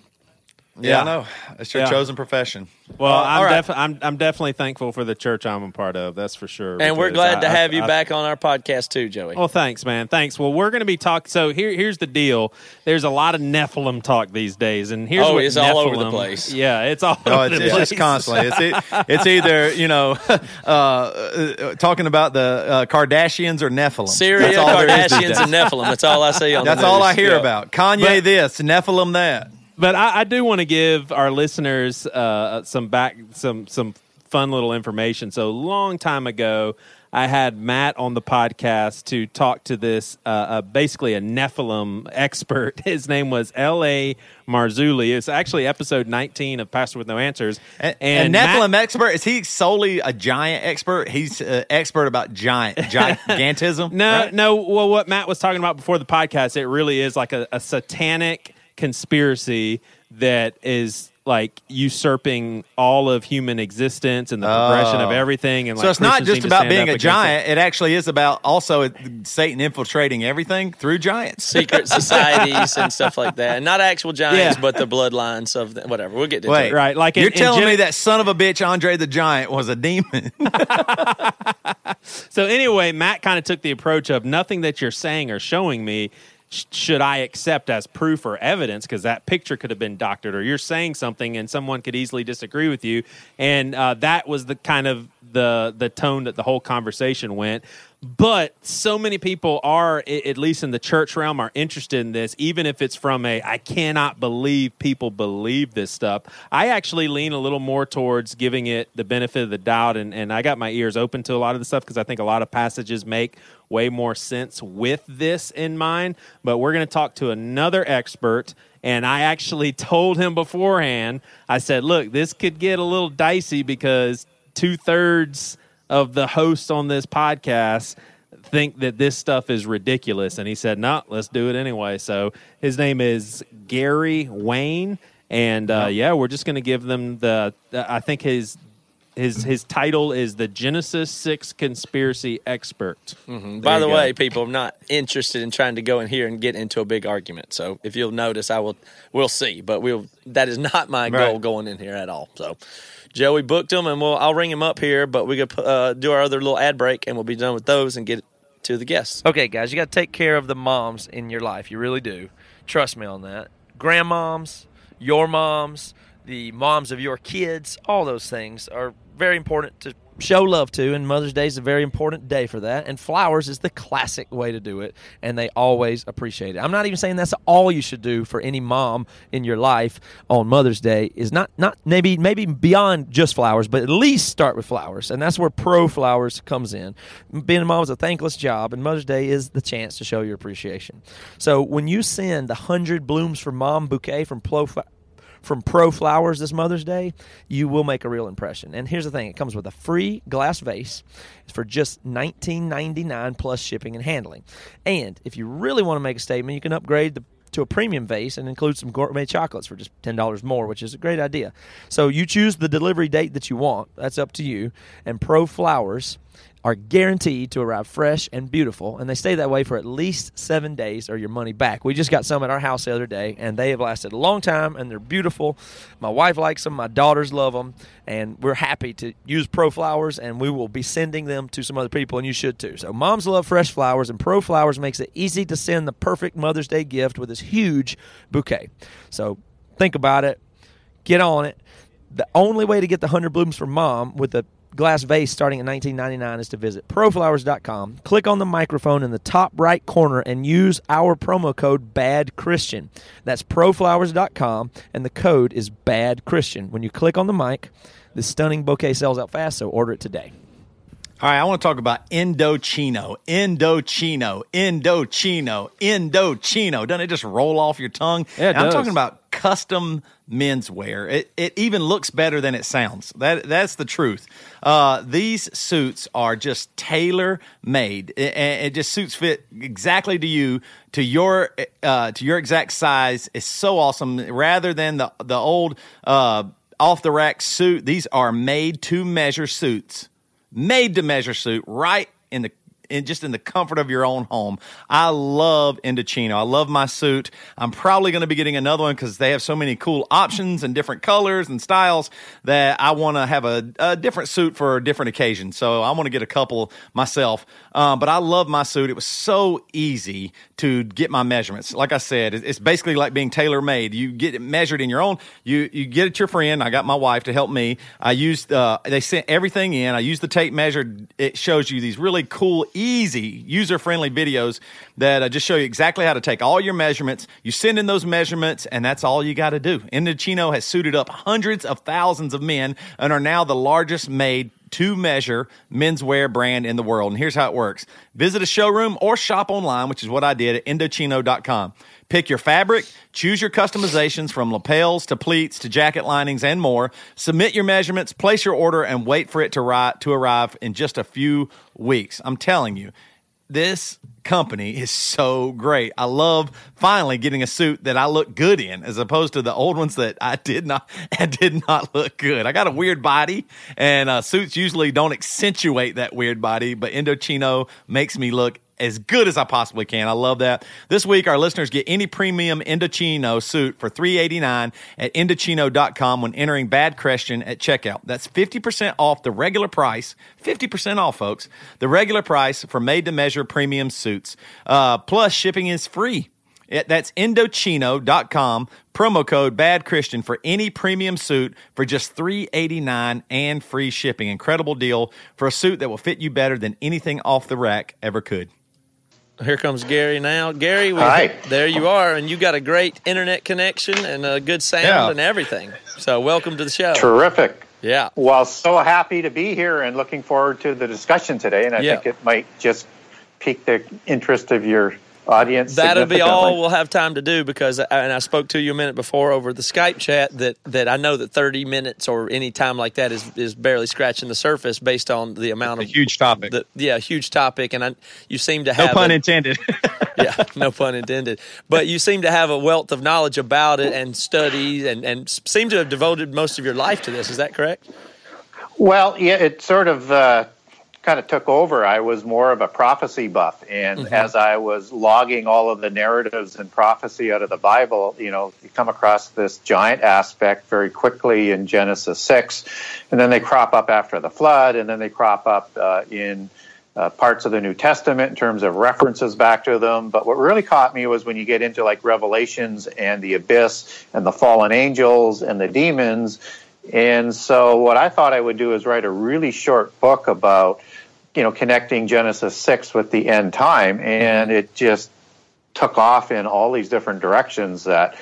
Yeah, I know. It's your Yeah. chosen profession. Well, Uh, I'm, right. defi- I'm I'm definitely thankful for the church I'm a part of. That's for sure. And we're because glad I- to I- have you I- back on our podcast too, Joey. Well, thanks, man. Thanks. Well, we're going to be talking. So here, here's the deal. There's a lot of Nephilim talk these days, and here's Oh, what it's all over the Nephilim- place. Yeah, it's all Oh, over it's, the it's place. just constantly. It's e- it's either you know uh, uh, talking about the uh, Kardashians or Nephilim. Syria, That's all there is these Kardashians, days. and Nephilim. That's all I see on That's the all I hear Yeah. about. Kanye But- this, Nephilim that. But I, I do want to give our listeners uh, some back some some fun little information. So long time ago, I had Matt on the podcast to talk to this uh, uh, basically a Nephilim expert. His name was L. A. Marzulli. It's actually episode 19 of Pastor with No Answers. And, and Matt- Nephilim expert is he solely a giant expert? He's an expert about giant gigantism. No, right? no. Well, what Matt was talking about before the podcast, it really is like a, a satanic conspiracy that is like usurping all of human existence and the progression of Oh. everything. And So like, it's not just about being a giant. It. actually is about also Satan infiltrating everything through giants. Secret societies and stuff like that. And not actual giants, Yeah. but the bloodlines of the, whatever. We'll get into Wait, it. Right, like you're in telling Gen- me that son of a bitch Andre the Giant was a demon? So anyway, Matt kind of took the approach of nothing that you're saying or showing me sh- should I accept as proof or evidence? Because that picture could have been doctored or you're saying something and someone could easily disagree with you. And uh, that was the kind of the the tone that the whole conversation went. But so many people are at least in the church realm are interested in this even if it's from a i cannot believe people believe this stuff. I actually lean a little more towards giving it the benefit of the doubt and, and i got my ears open to a lot of the stuff because i think a lot of passages make way more sense with this in mind. But we're going to talk to another expert and i actually told him beforehand i said look this could get a little dicey because two-thirds of the hosts on this podcast think that this stuff is ridiculous and he said no let's do it anyway so his name is gary wayne and uh, yeah we're just going to give them the, the i think his his his title is the genesis 6 conspiracy expert Mm-hmm. By the go. way, people, I'm not interested in trying to go in here and get into a big argument. So if you'll notice, I will. We'll see, but we'll. That is not my goal going in here at all. So, Joey booked him, and we'll. I'll ring him up here, but we could uh, do our other little ad break, and we'll be done with those and get to the guests. Okay, guys, you got to take care of the moms in your life. You really do. Trust me on that. Grandmoms, your moms, the moms of your kids, all those things are very important to show love to, and Mother's Day is a very important day for that. And flowers is the classic way to do it, and they always appreciate it. I'm not even saying that's all you should do for any mom in your life on Mother's Day. Is not not maybe maybe beyond just flowers, but at least start with flowers, and that's where ProFlowers comes in. Being a mom is a thankless job, and Mother's Day is the chance to show your appreciation. So when you send the hundred blooms for mom bouquet from Pro from ProFlowers this Mother's Day, you will make a real impression. And here's the thing: it comes with a free glass vase for just $19.99 plus shipping and handling. And if you really want to make a statement, you can upgrade the to a premium vase and include some gourmet chocolates for just $10 more, which is a great idea. So you choose the delivery date that you want. That's up to you. And ProFlowers are guaranteed to arrive fresh and beautiful, and they stay that way for at least seven days or your money back. We just got some at our house the other day, and they have lasted a long time, and they're beautiful. My wife likes them, my daughters love them, and we're happy to use ProFlowers, and we will be sending them to some other people, and you should too. So, moms love fresh flowers, and ProFlowers makes it easy to send the perfect Mother's Day gift with this huge bouquet. So, think about it, get on it. The only way to get the 100 blooms for mom with the glass vase starting at $19.99 is to visit proflowers.com. Click on the microphone in the top right corner and use our promo code BAD Christian. That's proflowers.com and the code is BAD Christian. When you click on the mic, this stunning bouquet sells out fast, so order it today. All right, I want to talk about Indochino, Indochino, Indochino, Indochino. Doesn't it just roll off your tongue? Yeah, I'm talking about custom menswear. It it even looks better than it sounds. That that's the truth. Uh, these suits are just tailor made. It, it just suits fit exactly to you, to your uh, to your exact size. It's so awesome. Rather than the the old uh, off the rack suit, these are made to measure suits made to measure suit right in the in just in the comfort of your own home. I love Indochino. I love my suit. I'm probably going to be getting another one because they have so many cool options and different colors and styles that I want to have a, a, different suit for a different occasion. So I want to get a couple myself. Um, but I love my suit. It was so easy to get my measurements. Like I said, it's basically like being tailor made. You get it measured in your own. You you get it your friend. I got my wife to help me. I used uh, they sent everything in. I used the tape measure. It shows you these really cool, easy, user friendly videos that uh, just show you exactly how to take all your measurements. You send in those measurements, and that's all you got to do. Indochino has suited up hundreds of thousands of men and are now the largest made to measure menswear brand in the world. And here's how it works visit a showroom or shop online, which is what I did at Indochino.com. Pick your fabric, choose your customizations from lapels to pleats to jacket linings and more. Submit your measurements, place your order, and wait for it to, ri- to arrive in just a few weeks. I'm telling you, this company is so great. I love finally getting a suit that I look good in as opposed to the old ones that I did not did not look good. I got a weird body and uh, suits usually don't accentuate that weird body, but Indochino makes me look as good as I possibly can. I love that. This week, our listeners get any premium Indochino suit for 389 at Indochino.com when entering Bad Christian at checkout. That's 50% off the regular price. 50% off, folks. The regular price for made to measure premium suits. Uh, plus, shipping is free. That's Indochino.com, promo code Bad Christian for any premium suit for just 389 and free shipping. Incredible deal for a suit that will fit you better than anything off the rack ever could. Here comes Gary now. Gary, we, Hi. there you are, and you got a great internet connection and a good sound Yeah. and everything. So, welcome to the show. Terrific. Yeah. Well, so happy to be here and looking forward to the discussion today. And I Yeah. think it might just pique the interest of your audience. That'll be all we'll have time to do because, and I spoke to you a minute before over the Skype chat that, that I know that 30 minutes or any time like that is, is barely scratching the surface based on the amount a of huge topic. the, yeah, huge topic. And I, you seem to have no pun a- intended. yeah, no pun intended. But you seem to have a wealth of knowledge about it and studies and, and seem to have devoted most of your life to this. Is that correct? Well, yeah, it sort of uh, kind of took over. I was more of a prophecy buff, and Mm-hmm. as I was logging all of the narratives and prophecy out of the Bible, you know, you come across this giant aspect very quickly in Genesis six, and then they crop up after the flood, and then they crop up uh, in. Uh, parts of the New Testament in terms of references back to them. But what really caught me was when you get into like Revelations and the abyss and the fallen angels and the demons. And so what I thought I would do is write a really short book about, you know, connecting Genesis 6 with the end time. And mm-hmm. it just took off in all these different directions that,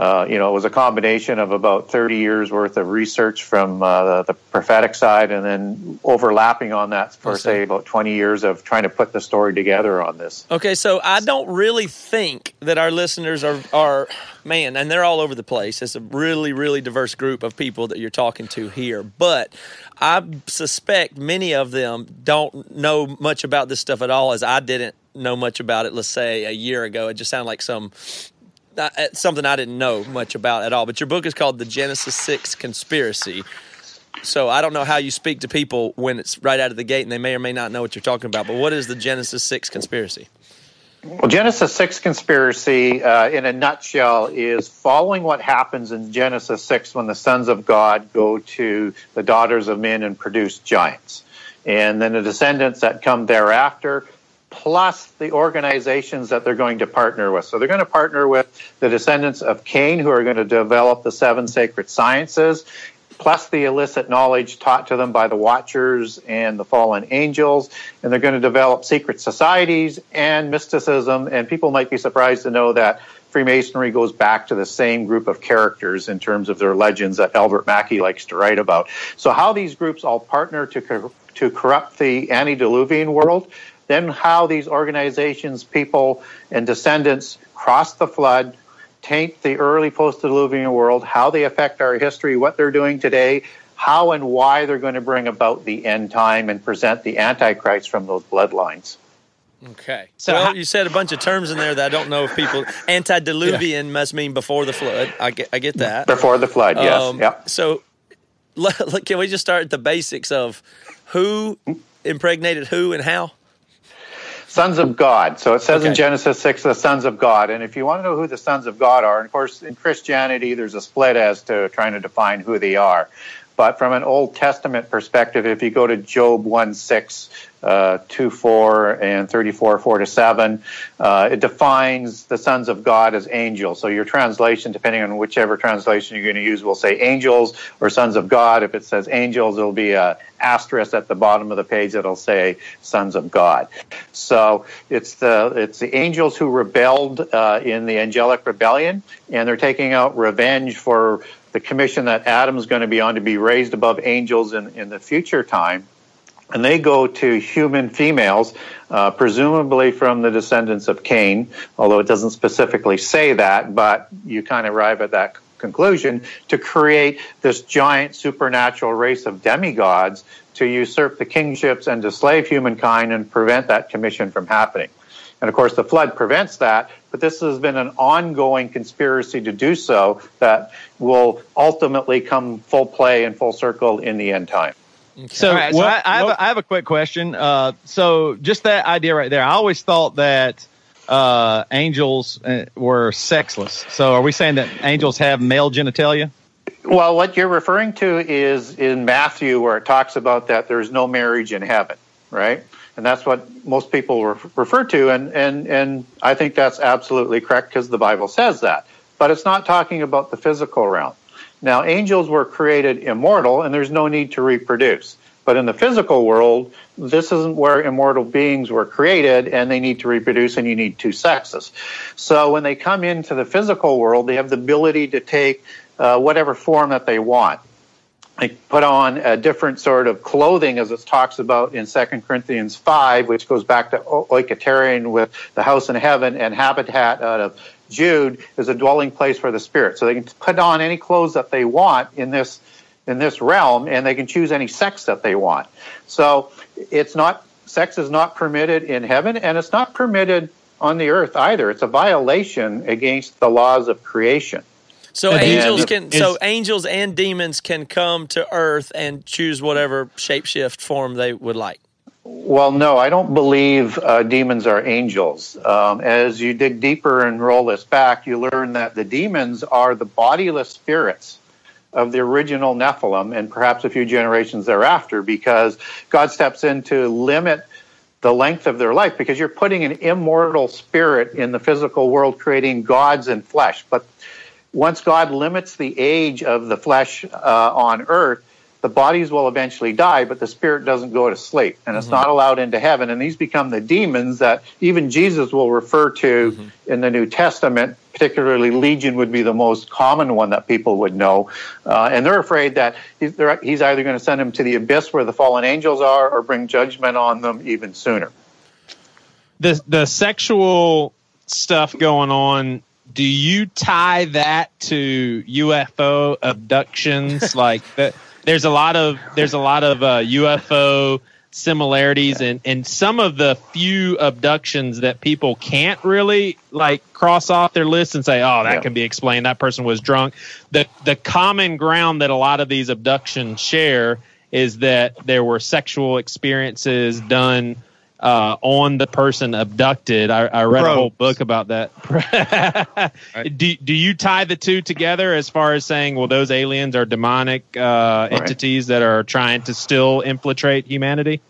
uh, you know, it was a combination of about 30 years worth of research from uh, the, the prophetic side and then overlapping on that for, say, about 20 years of trying to put the story together on this. Okay, so I don't really think that our listeners are are man, and they're all over the place. It's a really, really diverse group of people that you're talking to here. But I suspect many of them don't know much about this stuff at all, as I didn't know much about it. Let's say a year ago, it just sounded like some something I didn't know much about at all. But your book is called The Genesis Six Conspiracy. So I don't know how you speak to people when it's right out of the gate and they may or may not know what you're talking about. But what is the Genesis Six Conspiracy? Well, Genesis 6 conspiracy, uh, in a nutshell, is following what happens in Genesis 6 when the sons of God go to the daughters of men and produce giants. And then the descendants that come thereafter, plus the organizations that they're going to partner with. So they're going to partner with the descendants of Cain, who are going to develop the seven sacred sciences, plus the illicit knowledge taught to them by the Watchers and the fallen angels. And they're going to develop secret societies and mysticism. And people might be surprised to know that Freemasonry goes back to the same group of characters in terms of their legends that Albert Mackey likes to write about. So, how these groups all partner to, to corrupt the antediluvian world, then how these organizations, people, and descendants cross the flood, taint the early post-diluvian world, how they affect our history, what they're doing today, how and why they're going to bring about the end time and present the Antichrist from those bloodlines. Okay. So well, how- you said a bunch of terms in there that I don't know if people. Antediluvian must mean before the flood. I get, I get that. Before the flood, yes. Um, yep. So, let- let- can we just start at the basics of who impregnated who and how? Sons of God. So it says Okay. in Genesis 6, the sons of God. And if you want to know who the sons of God are, and of course, in Christianity, there's a split as to trying to define who they are. But from an Old Testament perspective, if you go to Job 1 6, uh, 2 4, and 34 4 to 7, uh, it defines the sons of God as angels. So your translation, depending on whichever translation you're going to use, will say angels or sons of God. If it says angels, it'll be a asterisk at the bottom of the page that'll say sons of God. So it's the it's the angels who rebelled uh, in the angelic rebellion, and they're taking out revenge for the commission that Adam's going to be on to be raised above angels in, in the future time. And they go to human females, uh, presumably from the descendants of Cain, although it doesn't specifically say that, but you kind of arrive at that conclusion to create this giant supernatural race of demigods to usurp the kingships and to slave humankind and prevent that commission from happening. And of course, the flood prevents that, but this has been an ongoing conspiracy to do so that will ultimately come full play and full circle in the end time. So, All right, so what- I, I, have what- a, I have a quick question. Uh, so just that idea right there. I always thought that uh, angels uh, were sexless. So are we saying that angels have male genitalia? Well, what you're referring to is in Matthew, where it talks about that there's no marriage in heaven, right? And that's what most people re- refer to, and and and I think that's absolutely correct because the Bible says that. But it's not talking about the physical realm. Now, angels were created immortal, and there's no need to reproduce. But in the physical world, this isn't where immortal beings were created, and they need to reproduce, and you need two sexes. So when they come into the physical world, they have the ability to take uh, whatever form that they want. They put on a different sort of clothing, as it talks about in 2 Corinthians 5, which goes back to Oiketerion with the house in heaven and habitat out of Jude is a dwelling place for the spirit. So they can put on any clothes that they want in this in this realm, and they can choose any sex that they want. So it's not sex is not permitted in heaven, and it's not permitted on the earth either. It's a violation against the laws of creation. So And angels is- can so angels and demons can come to earth and choose whatever shapeshift form they would like. Well, no, I don't believe uh, demons are angels. Um, as you dig deeper and roll this back, you learn that the demons are the bodiless spirits of the original Nephilim and perhaps a few generations thereafter because God steps in to limit the length of their life because you're putting an immortal spirit in the physical world, creating gods in flesh. But once God limits the age of the flesh uh, on earth, the bodies will eventually die, but the spirit doesn't go to sleep, and it's not allowed into heaven. And these become the demons that even Jesus will refer to in the New Testament. Particularly, Legion would be the most common one that people would know, uh, and they're afraid that he's, they're, he's either going to send them to the abyss where the fallen angels are, or bring judgment on them even sooner. the the sexual stuff going on do you tie that to UFO abductions? Like there's a lot of there's a lot of uh, UFO similarities and and some of the few abductions that people can't really like cross off their list and say oh that Yeah. can be explained. That person was drunk. The the common ground that a lot of these abductions share is that there were sexual experiences done uh, on the person abducted. I, I read a whole book about that. do, do you tie the two together as far as saying, well, those aliens are demonic uh, entities that are trying to still infiltrate humanity?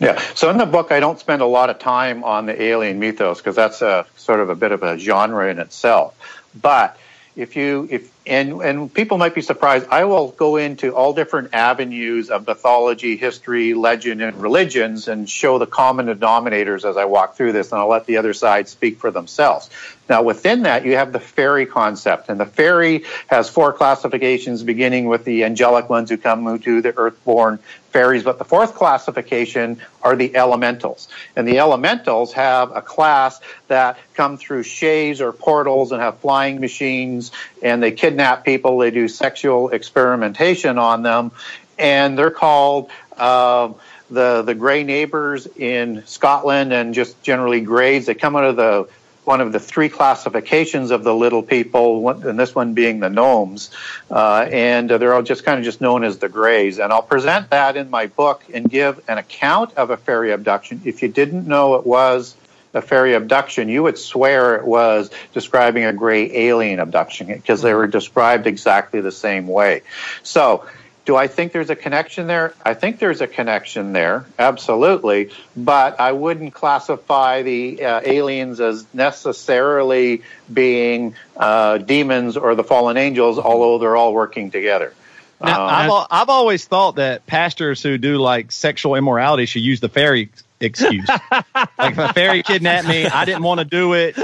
Yeah. So in the book, I don't spend a lot of time on the alien mythos because that's a sort of a bit of a genre in itself. But if you if and and people might be surprised, I will go into all different avenues of mythology, history, legend, and religions, and show the common denominators as I walk through this, and I'll let the other side speak for themselves. Now, within that, you have the fairy concept, and the fairy has four classifications, beginning with the angelic ones who come to the earthborn fairies. But the fourth classification are the elementals, and the elementals have a class that come through shays or portals and have flying machines, and they kidnap people. They do sexual experimentation on them, and they're called. Um, the the gray neighbors in Scotland and just generally grays. They come out of the one of the three classifications of the little people, and this one being the gnomes, uh, and they're all just kind of just known as the Greys. And I'll present that in my book and give an account of a fairy abduction. If you didn't know it was a fairy abduction, you would swear it was describing a gray alien abduction because they were described exactly the same way. So, do I think there's a connection there? I think there's a connection there, absolutely. But I wouldn't classify the uh, aliens as necessarily being uh, demons or the fallen angels, although they're all working together. Now, Um, I've, I've always thought that pastors who do like sexual immorality should use the fairy excuse. like if a fairy kidnapped me, I didn't want to do it.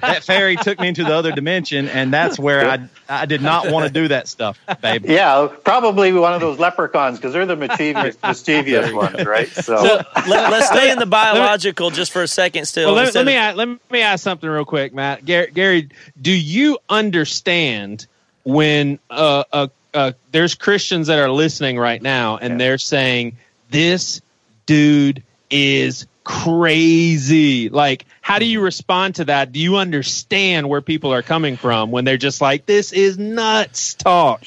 That fairy took me into the other dimension, and that's where I I did not want to do that stuff, babe. yeah, probably one of those leprechauns because they're the mischievous, mischievous ones, right? So, Let, us stay in the biological just for a second still. Well, let, let me of- ask, let me ask something real quick, Matt. Gary, Gary do you understand when uh, uh, uh, there's Christians that are listening right now and they're saying this dude is crazy? Like, how do you mm-hmm. respond to that? Do you understand where people are coming from when they're just like, this is nuts talk?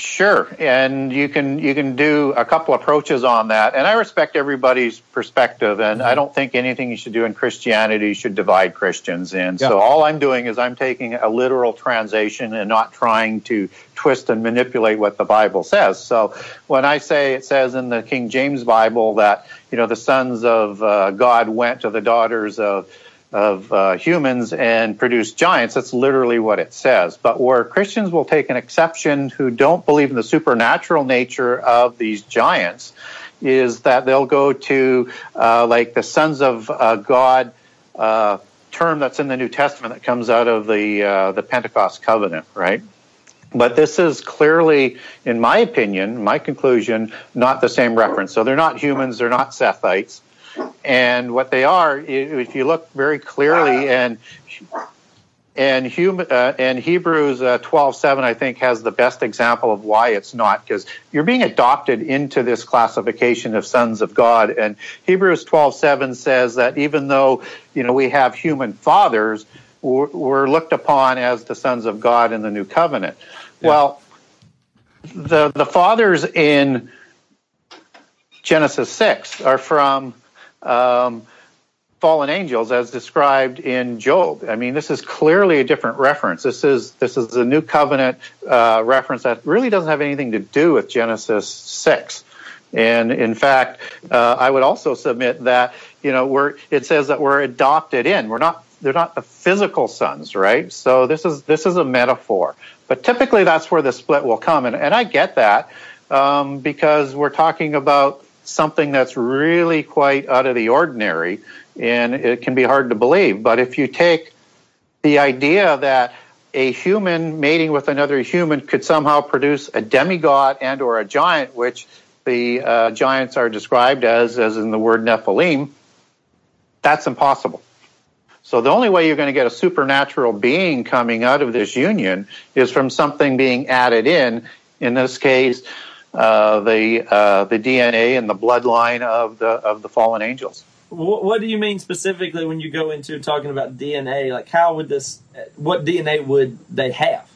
Sure, and you can you can do a couple approaches on that, and I respect everybody's perspective, and I don't think anything you should do in Christianity should divide Christians. And so all I'm doing is I'm taking a literal translation and not trying to twist and manipulate what the Bible says. So when I say it says in the King James Bible that you know the sons of uh, God went to the daughters of of uh, humans and produce giants. That's literally what it says. But where Christians will take an exception who don't believe in the supernatural nature of these giants is that they'll go to uh, like the sons of uh, God uh, term that's in the New Testament that comes out of the uh, the Pentecost covenant, right? But this is clearly, in my opinion, my conclusion, not the same reference. So they're not humans, they're not Sethites. And what they are, if you look very clearly, and and human uh, and Hebrews uh, twelve seven, I think, has the best example of why it's not because you're being adopted into this classification of sons of God. And Hebrews twelve seven says that even though you know we have human fathers, we're, we're looked upon as the sons of God in the new covenant. Well, the the fathers in Genesis six are from um, fallen angels as described in Job. I mean, this is clearly a different reference. This is this is a new covenant uh, reference that really doesn't have anything to do with Genesis six. And in fact, uh, I would also submit that you know we're it says that we're adopted in. We're not they're not the physical sons, right? So this is this is a metaphor. But typically, that's where the split will come, and, and I get that um, because we're talking about something that's really quite out of the ordinary, and it can be hard to believe. But if you take the idea that a human mating with another human could somehow produce a demigod and or a giant, which the uh, giants are described as, as in the word Nephilim, that's impossible. So the only way you're going to get a supernatural being coming out of this union is from something being added in. In this case, uh, the uh, the DNA and the bloodline of the of the fallen angels. What, what do you mean specifically when you go into talking about DNA? Like, how would this? What DNA would they have?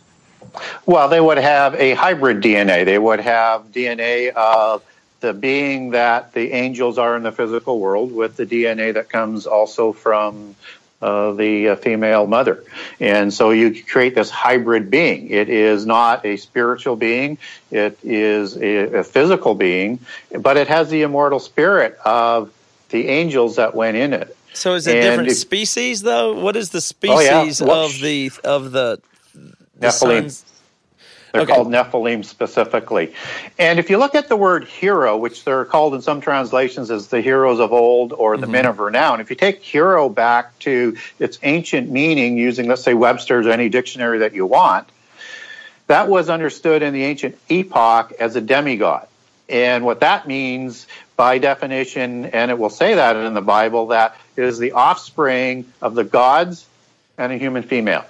Well, they would have a hybrid DNA. They would have DNA of the being that the angels are in the physical world with the DNA that comes also from uh, the uh, female mother. And so you create this hybrid being. It is not a spiritual being, it is a, a physical being, but it has the immortal spirit of the angels that went in it. So is it And different if- species though? What is the Oh, yeah. species Well, of the of the, the Nephilim. sons? They're Okay. called Nephilim specifically. And if you look at the word hero, which they're called in some translations as the heroes of old or the mm-hmm. men of renown, if you take hero back to its ancient meaning using, let's say, Webster's or any dictionary that you want, that was understood in the ancient epoch as a demigod. And what that means by definition, and it will say that in the Bible, that it is the offspring of the gods and a human female.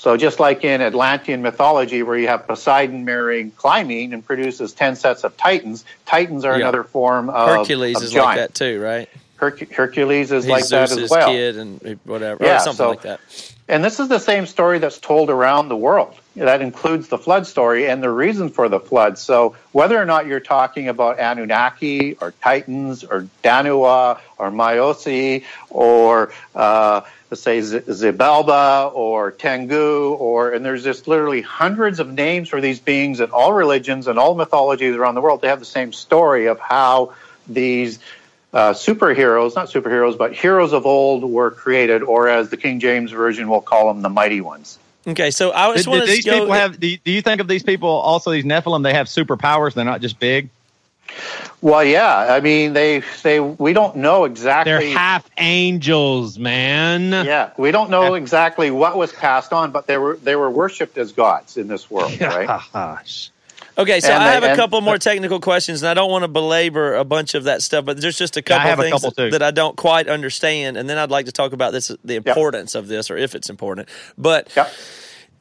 So just like in Atlantean mythology, where you have Poseidon marrying Clymene and produces ten sets of Titans, Titans are Yeah. another form of Hercules of is giant. like that too, right? Herc- Hercules is He's like that Zeus's as well. kid and whatever, Yeah, or something so- like that. And this is the same story that's told around the world. That includes the flood story and the reason for the flood. So whether or not you're talking about Anunnaki or Titans or Danua or Myosi or uh, let's say Z- Xibalba or Tengu or and there's just literally hundreds of names for these beings in all religions and all mythologies around the world. They have the same story of how these uh, superheroes, not superheroes, but heroes of old were created, or as the King James Version will call them, the mighty ones. Okay, so I Did, just want to these go. people have? Do you, do you think of these people also these Nephilim? They have superpowers. They're not just big. Well, yeah, I mean, they they we don't know exactly. They're half angels, man. yeah, we don't know exactly what was passed on, but they were they were worshipped as gods in this world, right? Gosh. Okay, so And I they- have a and- couple more technical questions, and I don't want to belabor a bunch of that stuff, but there's just a Yeah, I couple have a things couple too. that I don't quite understand, and then I'd like to talk about this, the importance of this, or if it's important. But Yep.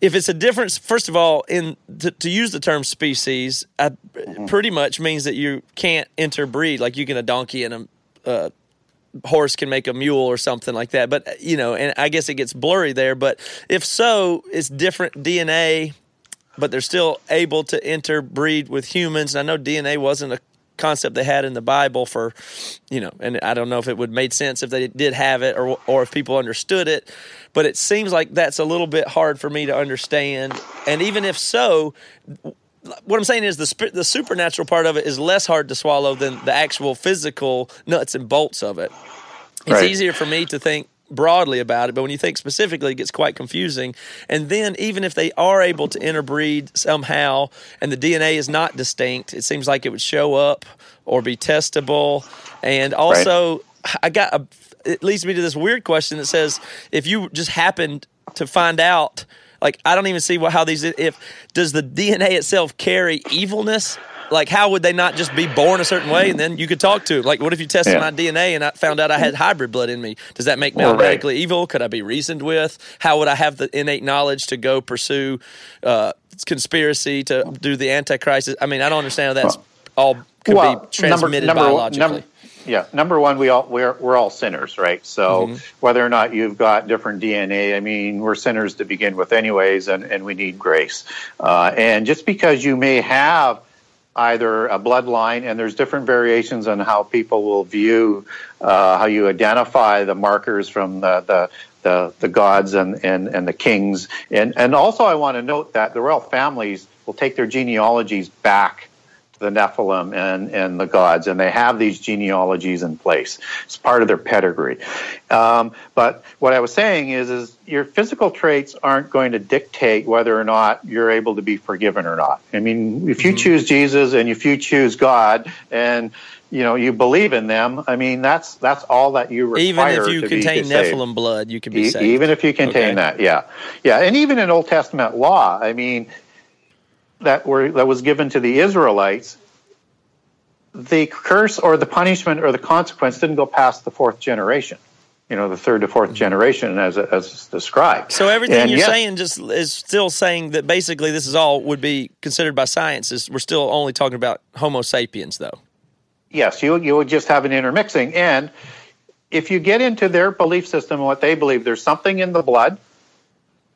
If it's a difference, first of all, in to, to use the term species, I, Mm-hmm. pretty much means that you can't interbreed. Like you can a donkey and a uh, horse can make a mule or something like that. But you know, and I guess it gets blurry there. But if so, it's different DNA, but they're still able to interbreed with humans. And I know DNA wasn't a concept they had in the Bible for, you know, and I don't know if it would made sense if they did have it or or if people understood it. But it seems like that's a little bit hard for me to understand. And even if so, what I'm saying is the the supernatural part of it is less hard to swallow than the actual physical nuts and bolts of it. It's Right. easier for me to think broadly about it, but when you think specifically, it gets quite confusing. And then, even if they are able to interbreed somehow, and the DNA is not distinct, it seems like it would show up or be testable. And also, I got a. It leads me to this weird question that says, if you just happened to find out like I don't even see what how these if does the DNA itself carry evilness? Like how would they not just be born a certain way and then you could talk to? Like what if you tested Yeah. my DNA and I found out I had hybrid blood in me? Does that make me Well, right. evil? Could I be reasoned with? How would I have the innate knowledge to go pursue uh, conspiracy to do the antichrist? I mean, I don't understand how that's all could be transmitted one- biologically. number- yeah, number one, we all we're we're all sinners, right? So Mm-hmm. whether or not you've got different DNA, I mean, we're sinners to begin with, anyways, and and we need grace. Uh, and just because you may have either a bloodline, and there's different variations on how people will view uh, how you identify the markers from the the the, the gods and, and, and the kings. And, and also, I want to note that the royal families will take their genealogies back the Nephilim and, and the gods, and they have these genealogies in place. It's part of their pedigree. Um, but what I was saying is, is your physical traits aren't going to dictate whether or not you're able to be forgiven or not. I mean, if you choose Jesus and if you choose God and you know you believe in them, I mean that's that's all that you require. even if you contain. Nephilim blood, you can be E- saved. Even if you contain Okay. that, yeah, yeah, and even in Old Testament law, I mean, that were that was given to the Israelites, the curse or the punishment or the consequence didn't go past the fourth generation. You know, the third to 4th generation, as as described. Mm-hmm. So everything And you're yes, saying just is still saying that basically this is all would be considered by science. Is we're still only talking about Homo sapiens, though. yes, you you would just have an intermixing, and if you get into their belief system and what they believe, there's something in the blood.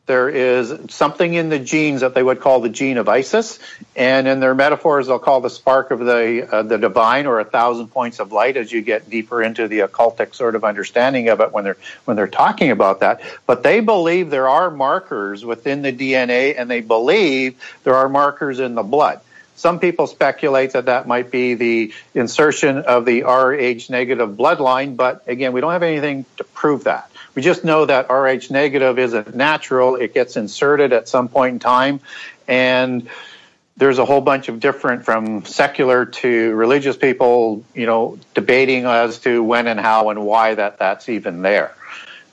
There is something in the genes that they would call the gene of Isis, and in their metaphors, they'll call the spark of the uh, the divine or a thousand points of light. As you get deeper into the occultic sort of understanding of it, when they're when they're talking about that, but they believe there are markers within the DNA, and they believe there are markers in the blood. Some people speculate that that might be the insertion of the Rh negative bloodline, but again, we don't have anything to prove that. We just know that Rh negative isn't natural. It gets inserted at some point in time. And there's a whole bunch of different, from secular to religious people, you know, debating as to when and how and why that that's even there.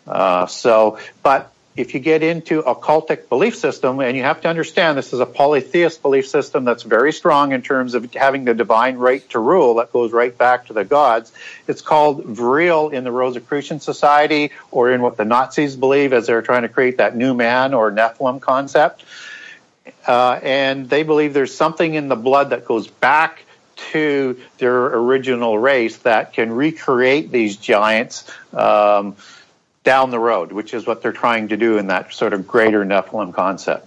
Uh, so, but if you get into occultic belief system, and you have to understand this is a polytheist belief system that's very strong in terms of having the divine right to rule that goes right back to the gods. It's called Vril in the Rosicrucian Society, or in what the Nazis believe as they're trying to create that new man or Nephilim concept. Uh, and they believe there's something in the blood that goes back to their original race that can recreate these giants um, down the road, which is what they're trying to do in that sort of greater Nephilim concept.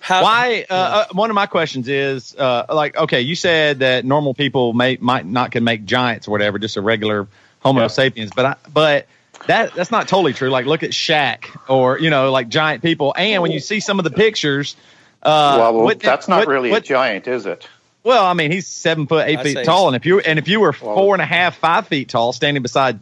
How, Why? Uh, uh, one of my questions is uh, like, okay, you said that normal people may might not can make giants or whatever, just a regular Homo Yeah. sapiens, but I, but that that's not totally true. Like, look at Shaq or you know, like giant people, and when you see some of the pictures, uh, well, what- that's not what- really what- a giant, is it? Well, I mean, he's seven foot eight I'd feet tall, he's- and if you and if you were Well- four and a half, five feet tall, standing beside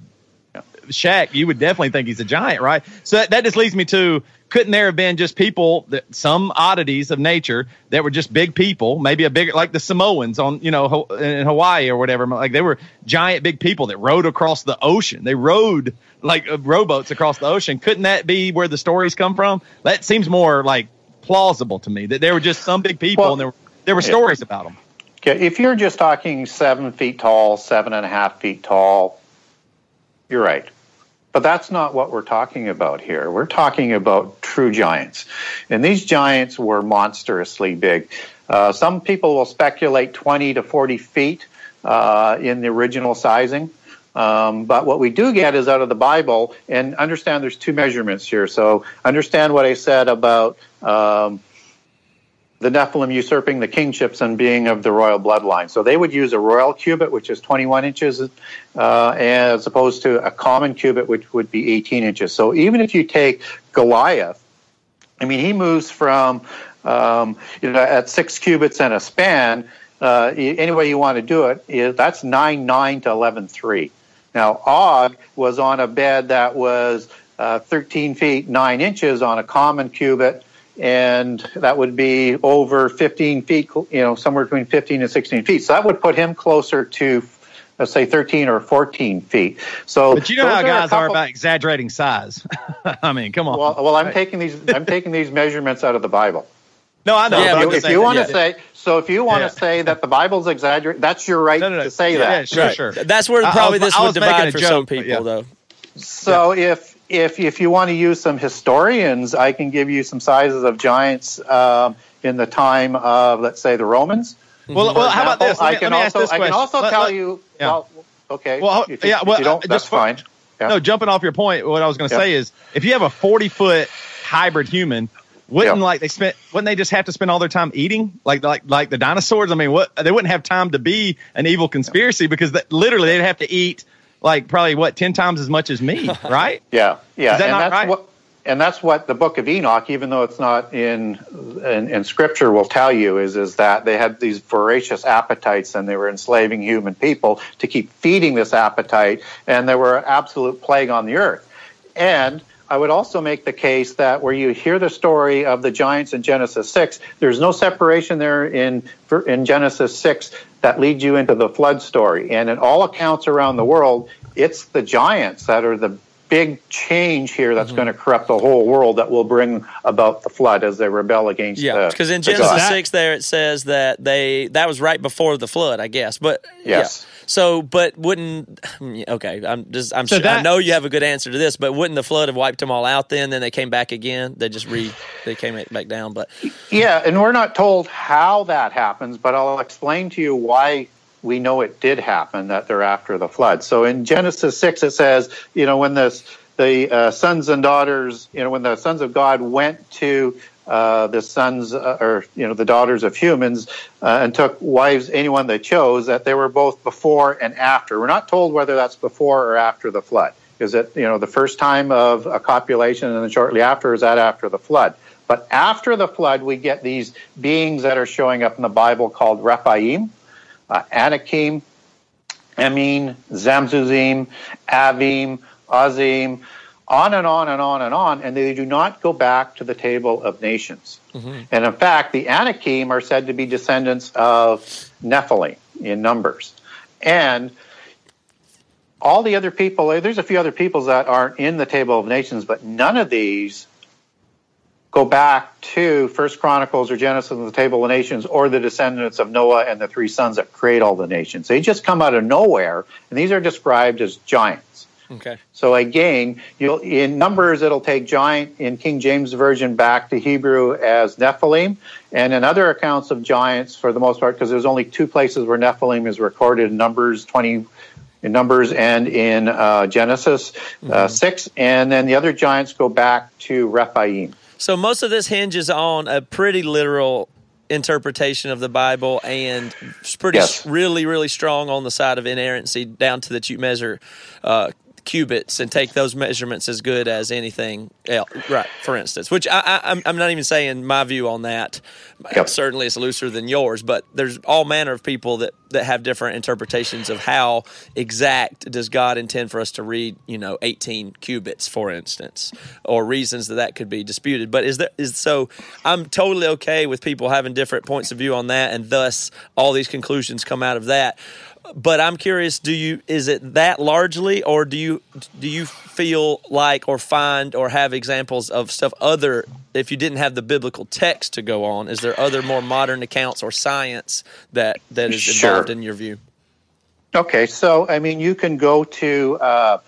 Shaq, you would definitely think he's a giant, right? So that, that just leads me to couldn't there have been just people that some oddities of nature that were just big people, maybe a bigger like the Samoans on you know in Hawaii or whatever, like they were giant big people that rode across the ocean. They rode like uh, rowboats across the ocean. Couldn't that be where the stories come from? That seems more like plausible to me that there were just some big people Well, and there were, there were yeah. stories about them. Okay, if you're just talking seven feet tall, seven and a half feet tall, you're right. But that's not what we're talking about here. We're talking about true giants. And these giants were monstrously big. Uh, some people will speculate 20 to 40 feet uh, in the original sizing. Um, but what we do get is out of the Bible, and understand there's two measurements here. So understand what I said about um, the Nephilim usurping the kingships and being of the royal bloodline. So they would use a royal cubit, which is 21 inches, uh, as opposed to a common cubit, which would be 18 inches. So even if you take Goliath, I mean, he moves from, um, you know, at six cubits and a span. Uh, any way you want to do it, that's 9 9 to 11 3. Now, Og was on a bed that was uh, 13 feet 9 inches on a common cubit, and that would be over 15 feet, you know, somewhere between 15 and 16 feet. So that would put him closer to, let's say, 13 or 14 feet. So, But you know how guys are couple- about exaggerating size. I mean, come on. Well, well, I'm taking these. I'm taking these measurements out of the Bible. no, I know. Yeah, but I'm but if you want that- to say so, if you want Yeah. to say that the Bible's exaggerated, that's your right No, no, no. to say Yeah, that. yeah, sure, Right. sure. That's where I- I probably was- this would was making divide for joke, some people, yeah. though. So if if if you want to use some historians, I can give you some sizes of giants um, in the time of, let's say, the Romans. well, For well, how about this? I can let me ask also I can also Let- tell let- you. yeah. Well, okay. Well, if you, yeah, well, you don't, uh, that's fine. Yeah. No, jumping off your point, what I was going to Yeah. say is, if you have a forty foot hybrid human, wouldn't Yeah. like they spent? Wouldn't they just have to spend all their time eating, like like like the dinosaurs? I mean, what they wouldn't have time to be an evil conspiracy because that, literally they'd have to eat like probably what ten times as much as me, right? Yeah, yeah, Is that and not that's right? what and that's what the Book of Enoch, even though it's not in, in in Scripture, will tell you is is that they had these voracious appetites and they were enslaving human people to keep feeding this appetite, and there were an absolute plague on the earth. And I would also make the case that where you hear the story of the giants in Genesis six, there's no separation there in in Genesis six that leads you into the flood story. And in all accounts around the world, it's the giants that are the big change here that's mm-hmm. going to corrupt the whole world that will bring about the flood as they rebel against Yeah, because in Genesis God. That- six, there it says that they that was right before the flood, I guess. But Yes. yeah. So, but wouldn't okay? I'm just I'm So sure, I know you have a good answer to this, but wouldn't the flood have wiped them all out? Then, then they came back again. They just re they came back down. But Yeah, and we're not told how that happens, but I'll explain to you why we know it did happen that they're after the flood. So in Genesis 6 it says, you know, when the the uh, sons and daughters, you know, when the sons of God went to uh, the sons uh, or you know the daughters of humans uh, and took wives anyone they chose that they were both before and after. We're not told whether that's before or after the flood. Is it you know the first time of a copulation and then shortly after? Is that after the flood? But after the flood, we get these beings that are showing up in the Bible called Rephaim, uh, Anakim, Emim, Zamzummim, Avim, Azim, on and on and on and on, and they do not go back to the table of nations. And in fact, the Anakim are said to be descendants of Nephilim in numbers. And all the other people, there's a few other peoples that aren't in the table of nations, but none of these go back to First Chronicles or Genesis and the Table of Nations or the descendants of Noah and the three sons that create all the nations. They just come out of nowhere, and these are described as giants. Okay. So again, you'll in numbers it'll take giant in King James version back to Hebrew as Nephilim, and in other accounts of giants, for the most part, because there's only two places where Nephilim is recorded in Numbers twenty. In Numbers and in uh, Genesis uh, 6, and then the other giants go back to Rephaim. So most of this hinges on a pretty literal interpretation of the Bible and it's pretty Yes. really really strong on the side of inerrancy down to that you measure uh, cubits and take those measurements as good as anything else. Right, for instance, which I, I, I'm, I'm not even saying my view on that. Yep. Certainly, it's looser than yours, but there's all manner of people that that have different interpretations of how exact does God intend for us to read. You know, 18 cubits, for instance, or reasons that that could be disputed. But is there is so? I'm totally okay with people having different points of view on that, and thus all these conclusions come out of that but I'm curious do you is it that largely or do you do you feel like or find or have examples of stuff other if you didn't have the biblical text to go on is there other more modern accounts or science that that is Sure. involved in your view Okay, so I mean, you can go to uh,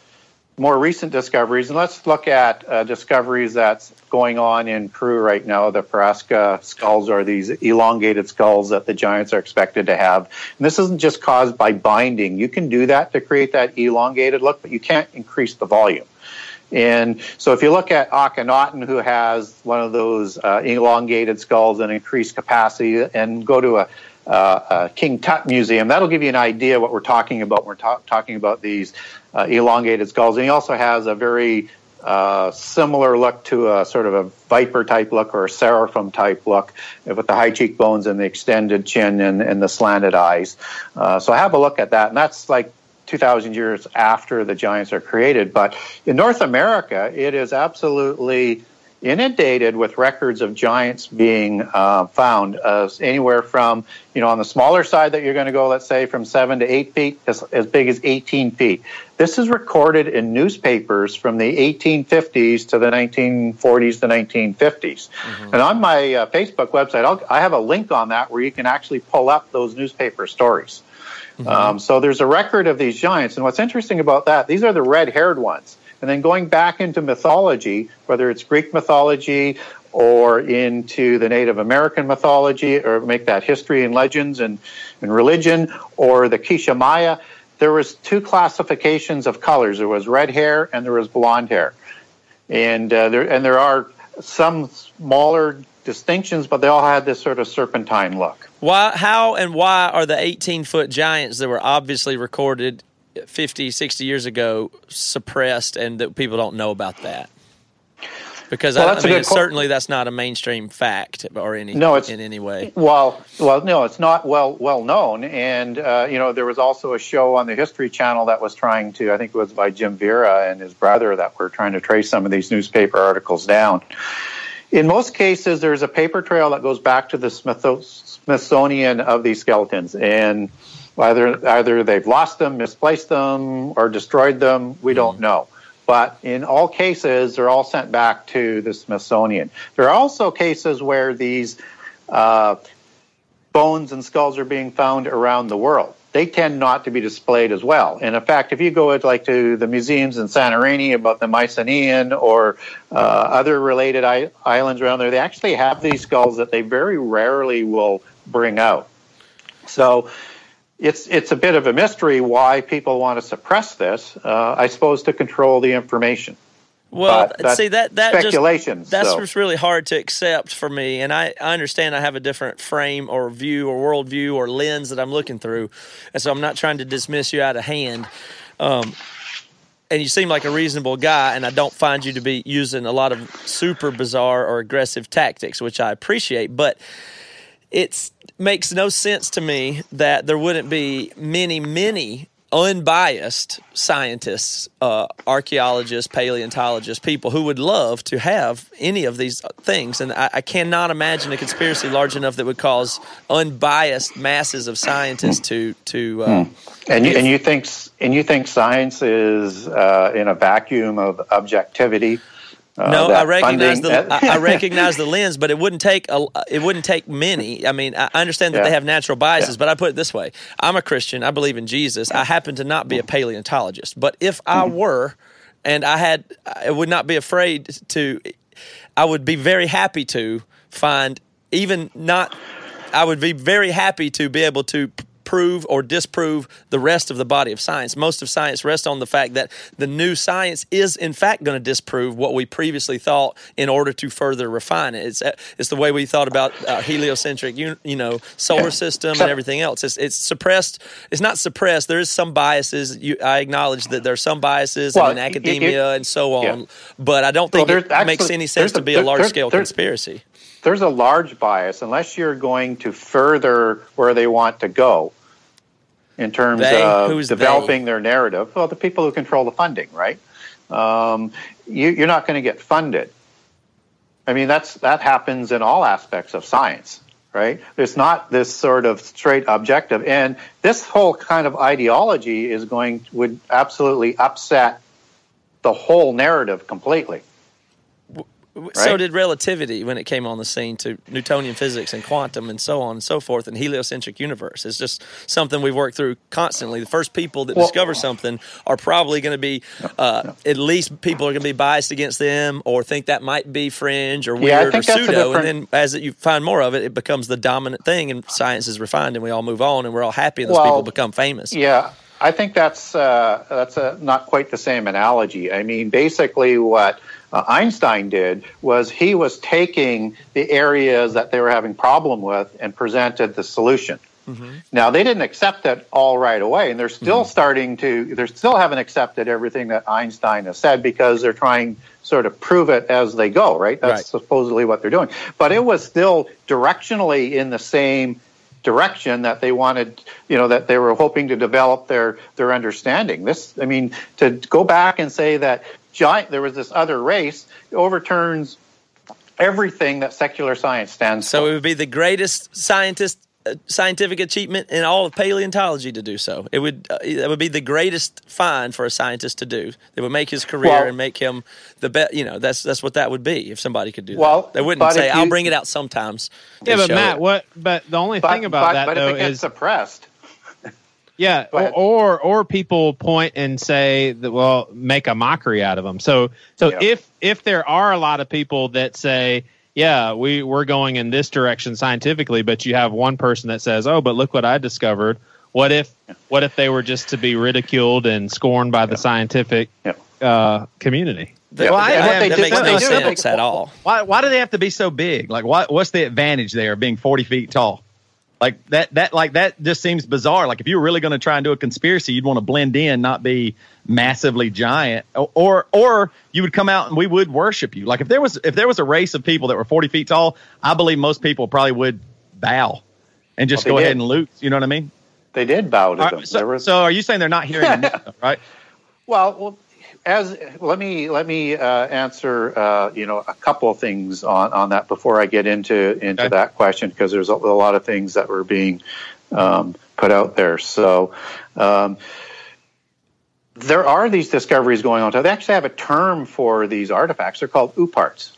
more recent discoveries, and let's look at uh, discoveries that's going on in Peru right now. The Paracas skulls are these elongated skulls that the giants are expected to have. And this isn't just caused by binding. You can do that to create that elongated look, but you can't increase the volume. And so if you look at Akhenaten, who has one of those uh, elongated skulls and increased capacity, and go to a, uh, a King Tut museum, that'll give you an idea what we're talking about. We're ta- talking about these uh, elongated skulls. And he also has a very uh, similar look to a sort of a viper type look or a seraphim type look with the high cheekbones and the extended chin and, and the slanted eyes. Uh, so have a look at that. And that's like 2,000 years after the giants are created. But in North America, it is absolutely inundated with records of giants being uh, found uh, anywhere from, you know, on the smaller side that you're going to go, let's say from seven to eight feet, as, as big as 18 feet. This is recorded in newspapers from the 1850s to the 1940s to 1950s. And on my uh, Facebook website, I'll, I have a link on that where you can actually pull up those newspaper stories. Um, so there's a record of these giants. And what's interesting about that, these are the red haired ones. And then going back into mythology, whether it's Greek mythology or into the Native American mythology, or make that history and legends and, and religion, or the Quiché Maya, there was two classifications of colors. There was red hair and there was blonde hair. And uh, there and there are some smaller distinctions, but they all had this sort of serpentine look. why how and why are the 18 foot giants that were obviously recorded 50 60 years ago suppressed and that people don't know about that because Well, I, I mean, certainly that's not a mainstream fact or any No, it's- in any way Well, well, no, it's not well well known. And uh, you know, there was also a show on the History Channel that was trying to, I think it was by Jim Vieira and his brother, that were trying to trace some of these newspaper articles down. In most cases, there's a paper trail that goes back to the Smithsonian of these skeletons, and either either they've lost them, misplaced them, or destroyed them. We don't know. But in all cases, they're all sent back to the Smithsonian. There are also cases where these uh, bones and skulls are being found around the world. They tend not to be displayed as well. And in fact, if you go like to the museums in Santorini about the Mycenaean or uh, other related I- islands around there, they actually have these skulls that they very rarely will bring out. So it's it's a bit of a mystery why people want to suppress this. Uh, I suppose to control the information. Well, see that that speculation, Just, that's so. just really hard to accept for me, and I, I understand I have a different frame or view or worldview or lens that I'm looking through, and so I'm not trying to dismiss you out of hand. Um, and you seem like a reasonable guy, and I don't find you to be using a lot of super bizarre or aggressive tactics, which I appreciate. But it makes no sense to me that there wouldn't be many, many unbiased scientists, uh, archaeologists, paleontologists, people who would love to have any of these things. And I, I cannot imagine a conspiracy large enough that would cause unbiased masses of scientists to to. Uh, And you, and you think and you think science is uh, in a vacuum of objectivity? Uh, no, I recognize funding- the I, I recognize the lens, but it wouldn't take a it wouldn't take many. I mean, I understand that Yeah. they have natural biases, Yeah. but I put it this way: I'm a Christian. I believe in Jesus. I happen to not be a paleontologist, but if I Mm-hmm. were, and I had, I would not be afraid to. I would be very happy to find even not. I would be very happy to be able to prove or disprove the rest of the body of science. Most of science rests on the fact that the new science is in fact going to disprove what we previously thought in order to further refine it. It's it's the way we thought about uh, heliocentric, you, you know, solar system and everything else. It's it's suppressed. It's not suppressed. There is some biases. You, I acknowledge that there are some biases Well, in it- it- academia and so on, yeah. but I don't Well, think it there's makes any sense a- to be a there- large scale there- conspiracy. there's a large bias unless you're going to further where they want to go in terms They? of Who's developing their narrative. Well, the people who control the funding, right? Um, you, you're not going to get funded. I mean, that's that happens in all aspects of science, right? It's not this sort of straight objective, and this whole kind of ideology is going would absolutely upset the whole narrative completely. So did relativity when it came on the scene to Newtonian physics and quantum and so on and so forth and heliocentric universe. It's just something we've worked through constantly. The first people that Well- discover something are probably going to be, uh, at least people are going to be biased against them or think that might be fringe or Yeah, weird or think that's a pseudo. And then as you find more of it, it becomes the dominant thing and science is refined and we all move on and we're all happy and those Well, people become famous. Yeah, I think that's uh, that's a, not quite the same analogy. I mean, basically, what uh, Einstein did was he was taking the areas that they were having problem with and presented the solution. Now they didn't accept it all right away, and they're still starting to. They still haven't accepted everything that Einstein has said because they're trying sort of prove it as they go. Right? That's Right. supposedly what they're doing. But it was still directionally in the same direction that they wanted, you know, that they were hoping to develop their their understanding. This, I mean, to go back and say that giant, there was this other race overturns everything that secular science stands So for. it would be the greatest scientist uh, scientific achievement in all of paleontology to do so. It would uh, it would be the greatest find for a scientist to do. It would make his career Well- and make him the best. You know, that's that's what that would be if somebody could do Well, that. They wouldn't say, if "I'll bring it out sometimes." Yeah, but Matt, it." what? But the only but, thing about but, that but though if it gets is suppressed, Yeah, Go ahead. or or people point and say that well, make a mockery out of them. So so Yeah. if if there are a lot of people that say, yeah, we we're going in this direction scientifically, but you have one person that says, oh, but look what I discovered. What if what if they were just to be ridiculed and scorned by the scientific Yeah. uh, community? That, Well, I- that- what that they do- makes no they do- sense at all. Why, why do they have to be so big? Like, what, what's the advantage there of being 40 feet tall? Like that, that, like that just seems bizarre. Like if you were really going to try and do a conspiracy, you'd want to blend in, not be massively giant, or, or, or you would come out and we would worship you. Like if there was, if there was a race of people that were 40 feet tall, I believe most people probably would bow and just Well, go ahead did. and loot. You know what I mean? they did bow to All them. so, was- so are you saying they're not hearing the news, though, right? Well, well, as let me let me uh, answer uh, you know a couple of things on, on that before I get into into Okay. that question because there's a, a lot of things that were being um, put out there. So. Um, there are these discoveries going on. They actually have a term for these artifacts. They're called ooparts.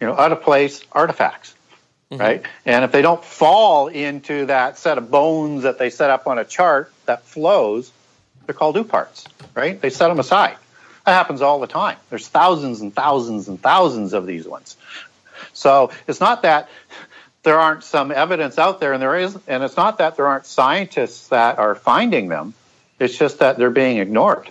You know, out of place artifacts, right? And if they don't fall into that set of bones that they set up on a chart that flows, they're called ooparts, right? They set them aside. That happens all the time. There's thousands and thousands and thousands of these ones. So it's not that there aren't some evidence out there, and there is, and it's not that there aren't scientists that are finding them. It's just that they're being ignored.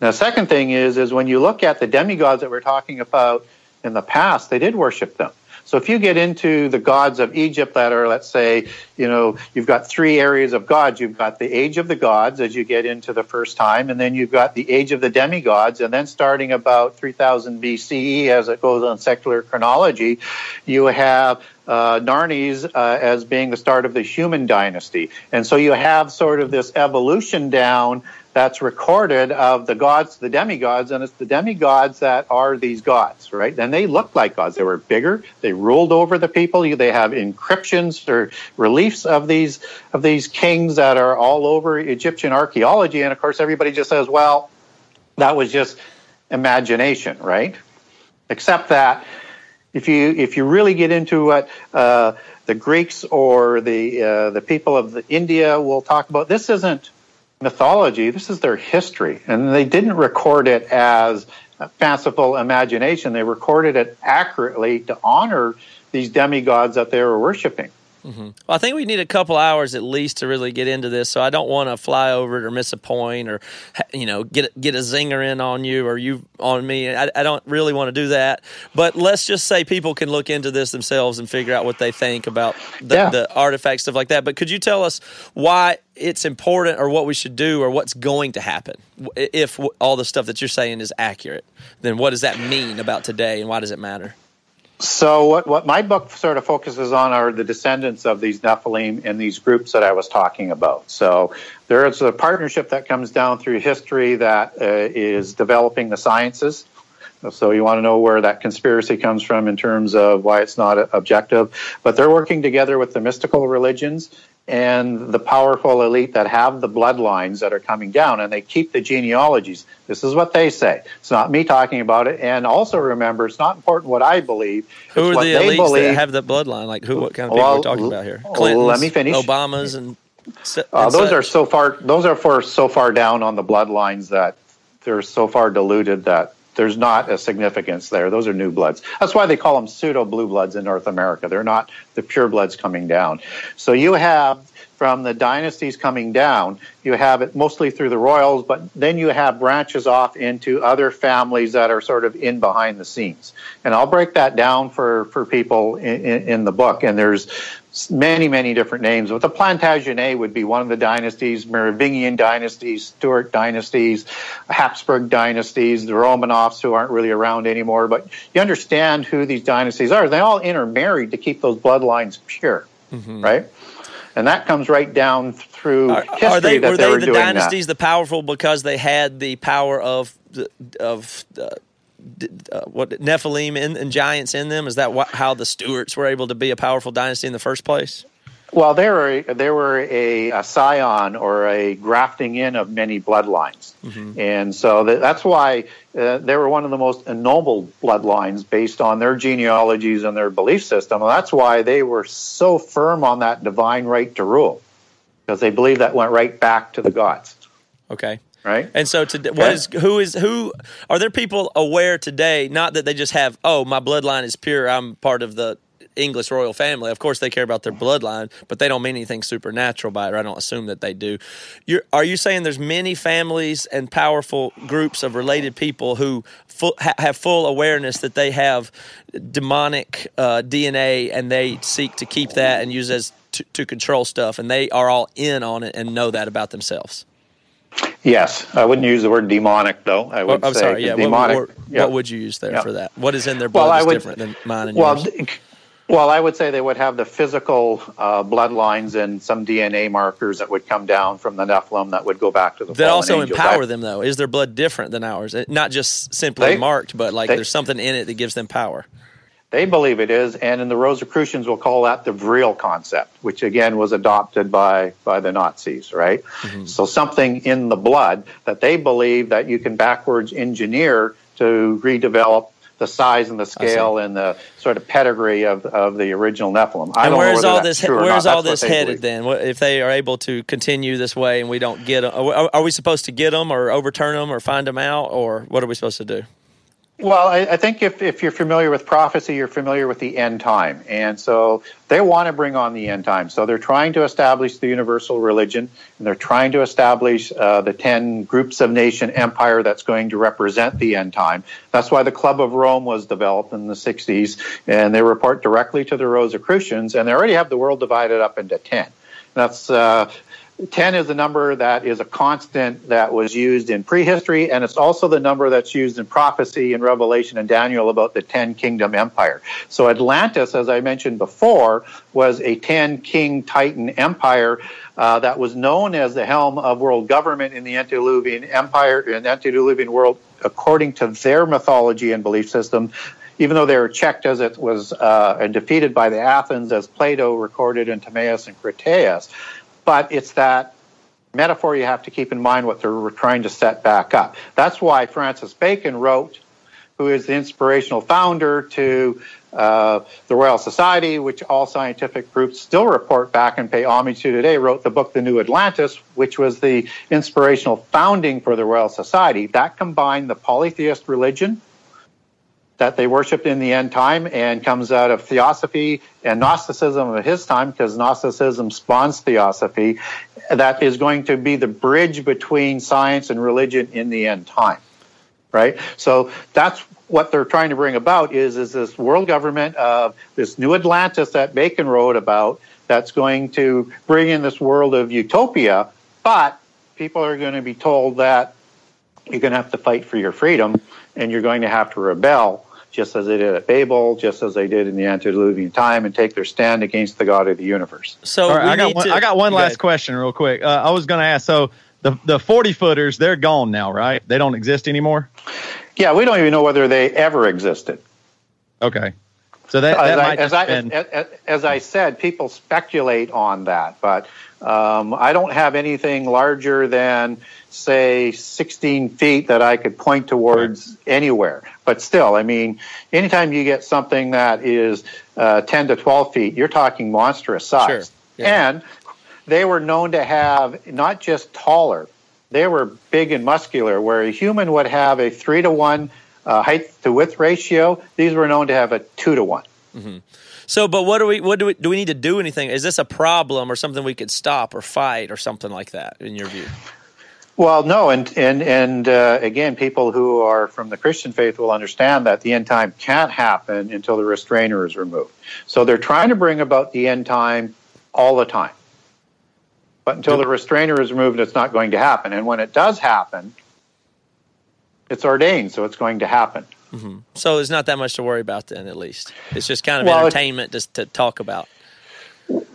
Now, second thing is, is when you look at the demigods that we're talking about in the past, they did worship them. So if you get into the gods of Egypt that are, let's say, you know, you've got three areas of gods. You've got the age of the gods as you get into the first time, and then you've got the age of the demigods, and then starting about 3000 BCE as it goes on secular chronology, you have uh, uh, as being the start of the human dynasty. And so you have sort of this evolution down that's recorded of the gods, the demigods, and it's the demigods that are these gods, right? And they looked like gods. They were bigger. They ruled over the people. They have inscriptions or reliefs of these of these kings that are all over Egyptian archaeology. And of course, everybody just says, "Well, that was just imagination," right? except that if you if you really get into what uh, the Greeks or the uh, the people of the India will talk about, this isn't mythology. This is their history, and they didn't record it as fanciful imagination. They recorded it accurately to honor these demigods that they were worshiping. Mm-hmm. Well, I think we need a couple hours at least to really get into this. So I don't want to fly over it or miss a point or you know get get a zinger in on you or you on me. I, I don't really want to do that. But let's just say people can look into this themselves and figure out what they think about the, Yeah. the artifacts stuff like that. But could you tell us why it's important or what we should do or what's going to happen if all the stuff that you're saying is accurate? Then what does that mean about today and why does it matter? So what, what my book sort of focuses on are the descendants of these Nephilim and these groups that I was talking about. So there is a partnership that comes down through history that uh, is developing the sciences. So you want to know where that conspiracy comes from in terms of why it's not objective. But they're working together with the mystical religions and the powerful elite that have the bloodlines that are coming down and they keep the genealogies. This is what they say. It's not me talking about it. And also remember, it's not important what I believe. Who it's are the they elites believe. that have the bloodline? Like who? What kind of people Well, are we talking about here? Clintons, let me finish. Obamas, and, Uh, those such? are so far. Those are for so far down on the bloodlines that they're so far diluted that there's not a significance there. Those are new bloods. That's why they call them pseudo blue bloods in North America. They're not the pure bloods coming down. So you have from the dynasties coming down, you have it mostly through the royals, but then you have branches off into other families that are sort of in behind the scenes. And I'll break that down for, for people in, in, in the book. And there's many, many different names. But the Plantagenet would be one of the dynasties, Merovingian dynasties, Stuart dynasties, Habsburg dynasties, the Romanovs who aren't really around anymore. But you understand who these dynasties are. They all intermarried to keep those bloodlines pure, right? And that comes right down through Are, history are they that were they, they were the doing dynasties the powerful because they had the power of the, of uh, uh, what Nephilim and, and giants in them? Is that what, how the Stuarts were able to be a powerful dynasty in the first place? Well, they were they were a, a scion or a grafting in of many bloodlines, and so that, that's why uh, they were one of the most ennobled bloodlines based on their genealogies and their belief system. And that's why they were so firm on that divine right to rule, because they believed that went right back to the gods, Okay. Right? And so, to, what is who is who? Are there people aware today? Not that they just have, oh, my bloodline is pure. I'm part of the English royal family. Of course, they care about their bloodline, but they don't mean anything supernatural by it. Or I don't assume that they do. You're, are you saying there's many families and powerful groups of related people who full, ha, have full awareness that they have demonic uh, DNA and they seek to keep that and use as to, to control stuff, and they are all in on it and know that about themselves? Yes, I wouldn't use the word demonic though. I Oh, would I'm say sorry. Yeah. What, demonic. what, yeah. what would you use there Yeah. for that? What is in their blood Well, I is would- different than mine and Well, yours? well, I would say they would have the physical uh, bloodlines and some DNA markers that would come down from the Nephilim that would go back to the That also angels. empower I- them, though. Is their blood different than ours? It- Not just simply They- marked, but like they- there's something in it that gives them power. They believe it is, and in the Rosicrucians, we'll call that the Vril concept, which again was adopted by by the Nazis, right? Mm-hmm. So something in the blood that they believe that you can backwards engineer to redevelop the size and the scale and the sort of pedigree of, of the original Nephilim. I and where's all this? Where's all this headed believe. then? If they are able to continue this way and we don't get them, are we supposed to get them or overturn them or find them out or what are we supposed to do? Well, I, I think if, if you're familiar with prophecy, you're familiar with the end time. And so they want to bring on the end time. So they're trying to establish the universal religion, and they're trying to establish uh, the 10 groups of nation empire that's going to represent the end time. That's why the Club of Rome was developed in the 60s, and they report directly to the Rosicrucians, and they already have the world divided up into 10. That's uh, 10 is the number that is a constant that was used in prehistory, and it's also the number that's used in prophecy in Revelation and Daniel about the 10 kingdom empire. So Atlantis, as I mentioned before, was a 10 king titan empire uh, that was known as the helm of world government in the antediluvian empire, in the antediluvian world, according to their mythology and belief system even though they were checked as it was uh, and defeated by the Athens, as Plato recorded in Timaeus and Critias. But it's that metaphor you have to keep in mind what they're trying to set back up. That's why Francis Bacon wrote who is the inspirational founder to uh, the Royal Society, which all scientific groups still report back and pay homage to today, wrote the book The New Atlantis, which was the inspirational founding for the Royal Society. That combined the polytheist religion that they worshipped in the end time and comes out of theosophy and Gnosticism of his time, because Gnosticism spawns theosophy, that is going to be the bridge between science and religion in the end time. Right? So that's what they're trying to bring about is, is this world government of this new Atlantis that Bacon wrote about that's going to bring in this world of utopia, but people are going to be told that you're going to have to fight for your freedom and you're going to have to rebel just as they did at Babel, just as they did in the antediluvian time, and take their stand against the God of the universe. So All right, we I got one, to- I got one last ahead. question, real quick. Uh, I was going to ask. So the the forty footers, they're gone now, right? They don't exist anymore. Yeah, we don't even know whether they ever existed. Okay, so that, as, that I, might as, I, been- as, as I said, people speculate on that, but um, I don't have anything larger than, say, 16 feet that I could point towards anywhere. But still, I mean, anytime you get something that is uh, 10 to 12 feet, you're talking monstrous size. Sure, yeah. And they were known to have not just taller, they were big and muscular, where a human would have a three to one uh, height to width ratio. These were known to have a two to one. So, but what do we? What do we? Do we need to do anything? Is this a problem or something we could stop or fight or something like that? In your view? Well, no, and and and uh, again, people who are from the Christian faith will understand that the end time can't happen until the restrainer is removed. So they're trying to bring about the end time all the time, but until the restrainer is removed, it's not going to happen. And when it does happen, it's ordained, so it's going to happen. So there's not that much to worry about then. At least it's just kind of Well, entertainment just to talk about.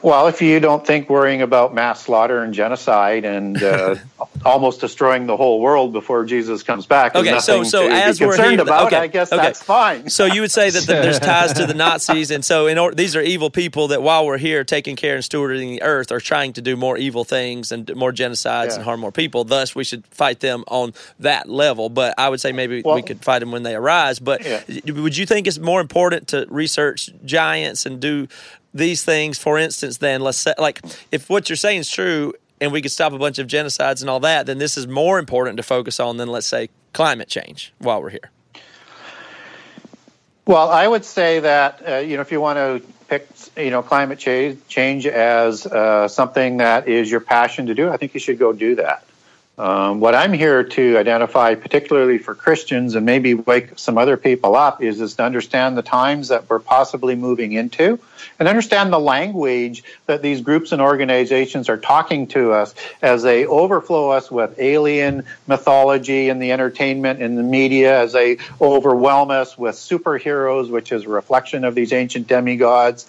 Well, if you don't think worrying about mass slaughter and genocide and uh, almost destroying the whole world before Jesus comes back is Okay, so nothing so to as we're concerned here, about, okay, I guess okay. that's fine. So you would say that, that there's ties to the Nazis, and so in or, these are evil people that while we're here taking care and stewarding the earth are trying to do more evil things and more genocides Yeah. and harm more people. Thus, we should fight them on that level. But I would say maybe we could fight them when they arise. But Yeah. would you think it's more important to research giants and do these things, for instance, then let's say, like, if what you're saying is true and we could stop a bunch of genocides and all that, then this is more important to focus on than, let's say, climate change while we're here. Well, I would say that uh, you know if you want to pick you know climate change change as uh, something that is your passion to do, I think you should go do that. Um, what I'm here to identify, particularly for Christians and maybe wake some other people up, is, is to understand the times that we're possibly moving into and understand the language that these groups and organizations are talking to us as they overflow us with alien mythology and the entertainment and the media, as they overwhelm us with superheroes, which is a reflection of these ancient demigods.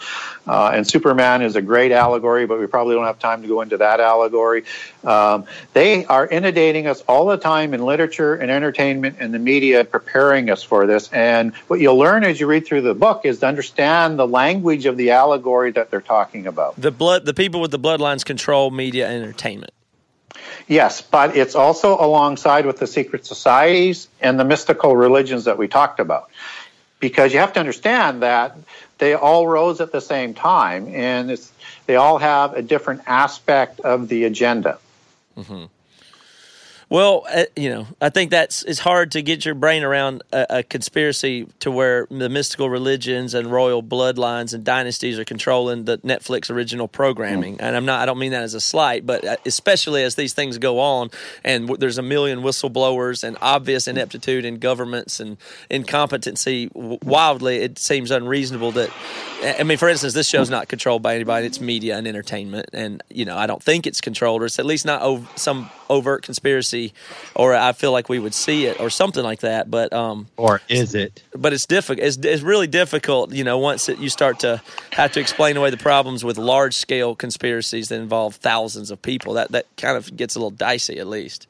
Uh, and Superman is a great allegory, but we probably don't have time to go into that allegory. Um, they are inundating us all the time in literature and entertainment and the media, preparing us for this. And what you'll learn as you read through the book is to understand the language of the allegory that they're talking about. The blood, the people with the bloodlines control media and entertainment. Yes, but it's also alongside with the secret societies and the mystical religions that we talked about. Because you have to understand that they all rose at the same time and it's, they all have a different aspect of the agenda. Mm-hmm. Well, uh, you know, I think that's it's hard to get your brain around a, a conspiracy to where the mystical religions and royal bloodlines and dynasties are controlling the Netflix original programming. And I'm not, I don't mean that as a slight, but uh, especially as these things go on, and w- there's a million whistleblowers and obvious ineptitude in governments and incompetency. W- wildly, it seems unreasonable that. I mean, for instance, this show's not controlled by anybody. It's media and entertainment, and you know, I don't think it's controlled, or it's at least not ov- some overt conspiracy, or I feel like we would see it, or something like that. But um, or is it? but it's difficult. It's, it's really difficult, you know, once it, you start to have to explain away the problems with large scale conspiracies that involve thousands of people. That that kind of gets a little dicey, at least.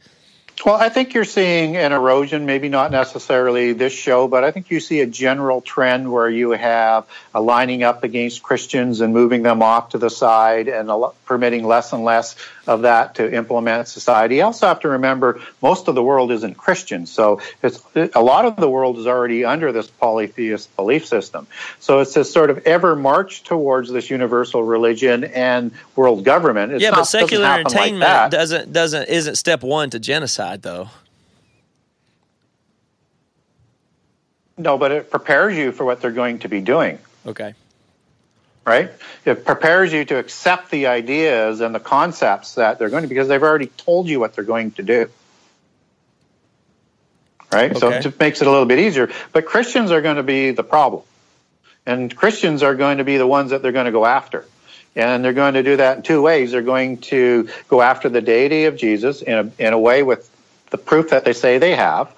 Well, I think you're seeing an erosion, maybe not necessarily this show, but I think you see a general trend where you have a lining up against Christians and moving them off to the side and a lo- permitting less and less of that to implement society. You also have to remember most of the world isn't Christian, so it's a lot of the world is already under this polytheist belief system. So it's this sort of ever march towards this universal religion and world government. It's yeah, not, but secular doesn't like entertainment that. doesn't doesn't isn't step one to genocide though. No, but it prepares you for what they're going to be doing. Okay. Right? It prepares you to accept the ideas and the concepts that they're going to, because they've already told you what they're going to do. Right? So it just makes it a little bit easier. But Christians are going to be the problem. And Christians are going to be the ones that they're going to go after. And they're going to do that in two ways. They're going to go after the deity of Jesus in a, in a way with the proof that they say they have.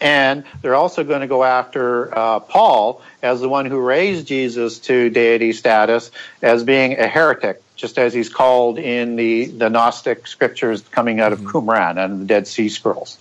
And they're also going to go after uh, Paul as the one who raised Jesus to deity status as being a heretic, just as he's called in the, the Gnostic scriptures coming out of mm-hmm. Qumran and the Dead Sea Scrolls.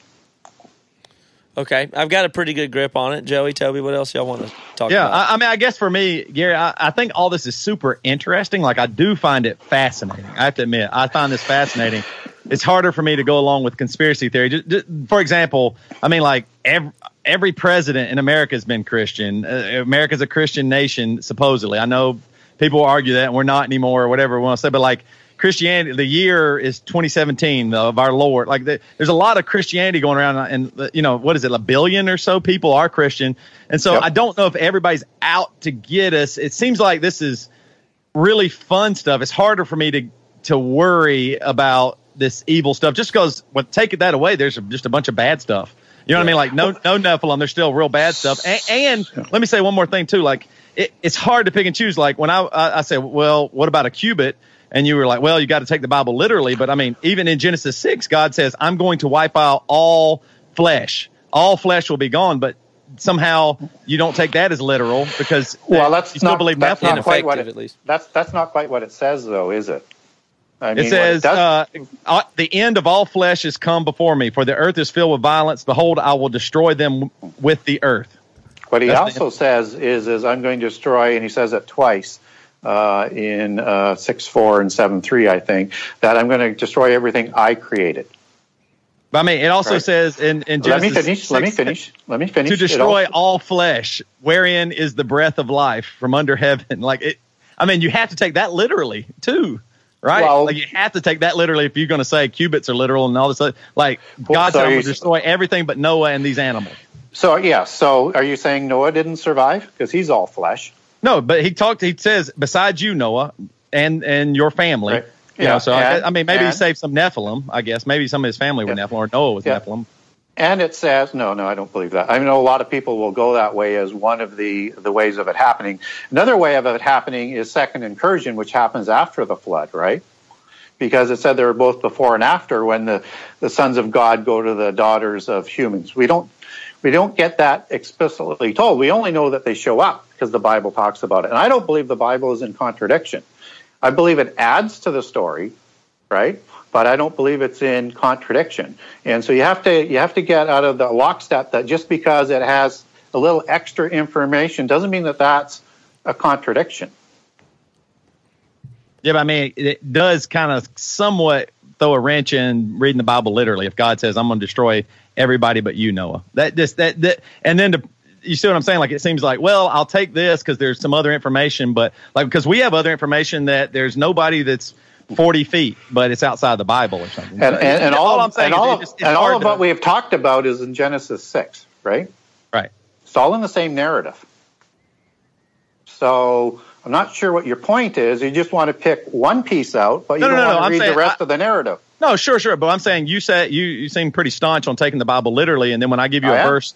Okay. I've got a pretty good grip on it. Joey, Toby, what else y'all want to talk Yeah, about? I, I mean, I guess for me, Gary, I, I think all this is super interesting. Like, I do find it fascinating. I have to admit, I find this fascinating. It's harder for me to go along with conspiracy theory. Just, just- for example, I mean, like every, every president in America has been Christian. Uh, America's a Christian nation, supposedly. I know people argue that and we're not anymore, or whatever we want to say, but like Christianity, the year is 2017 of our Lord. Like, the, there's a lot of Christianity going around, and uh, you know, what is it, a billion or so people are Christian, and so Yep. I don't know if everybody's out to get us. It seems like this is really fun stuff. It's harder for me to to worry about this evil stuff just because when taking that away, there's just a bunch of bad stuff. You know what I mean? Like no no Nephilim, there's still real bad stuff. And, and let me say one more thing too. Like it, it's hard to pick and choose. Like when I I, I say, well, what about a cubit? And you were like, well, you got to take the Bible literally. But I mean, even in Genesis six, God says, I'm going to wipe out all flesh. All flesh will be gone. But somehow you don't take that as literal because Well, that's you still not, believe that's not quite what it, at least. That's that's not quite what it says, though, is it? I It mean, what says, does- uh, uh, "The end of all flesh is come before me, for the earth is filled with violence. Behold, I will destroy them with the earth." What he That's also says is, is I'm going to destroy, and he says it twice uh, in uh, six four and seven three, I think, that I'm going to destroy everything I created. But I mean, it also Right. says in, in Let me Genesis finish. Let me finish. Let me finish. to destroy all flesh, wherein is the breath of life from under heaven. Like it, I mean, you have to take that literally too, right? Well- like you have to take that literally if you're going to say cubits are literal and all this. Other, like Well, God so said, going to destroy everything but Noah and these animals." So yeah. So are you saying Noah didn't survive because he's all flesh? No, but he talked. He says, besides you, Noah, and and your family. Right. You Yeah, know, so I, and- I mean, maybe he saved some Nephilim. I guess maybe some of his family were Yeah. Nephilim, or Noah was Yeah. Nephilim. And it says no, no, I don't believe that. I know a lot of people will go that way as one of the the ways of it happening. Another way of it happening is second incursion, which happens after the flood, right? Because it said they were both before and after when the, the sons of God go to the daughters of humans. We don't we don't get that explicitly told. We only know that they show up because the Bible talks about it. And I don't believe the Bible is in contradiction. I believe it adds to the story, right? But I don't believe it's in contradiction. And so you have to you have to get out of the lockstep that just because it has a little extra information doesn't mean that that's a contradiction. Yeah, but I mean, it does kind of somewhat throw a wrench in reading the Bible literally. If God says, "I'm going to destroy everybody but you, Noah," that just that that, and then to you see what I'm saying? Like it seems like, well, I'll take this because there's some other information, but like because we have other information that there's nobody that's 40 feet, but it's outside the Bible or something. And, So and, and all, I'm saying and is all, just- and all of to- what we have talked about is in Genesis 6, right? right. It's all in the same narrative. So I'm not sure what your point is. You just want to pick one piece out, but you No, don't no, no, want to I'm read saying the rest I- of the narrative. No, sure, sure. But I'm saying you said you you seem pretty staunch on taking the Bible literally, and then when I give you I a am. verse,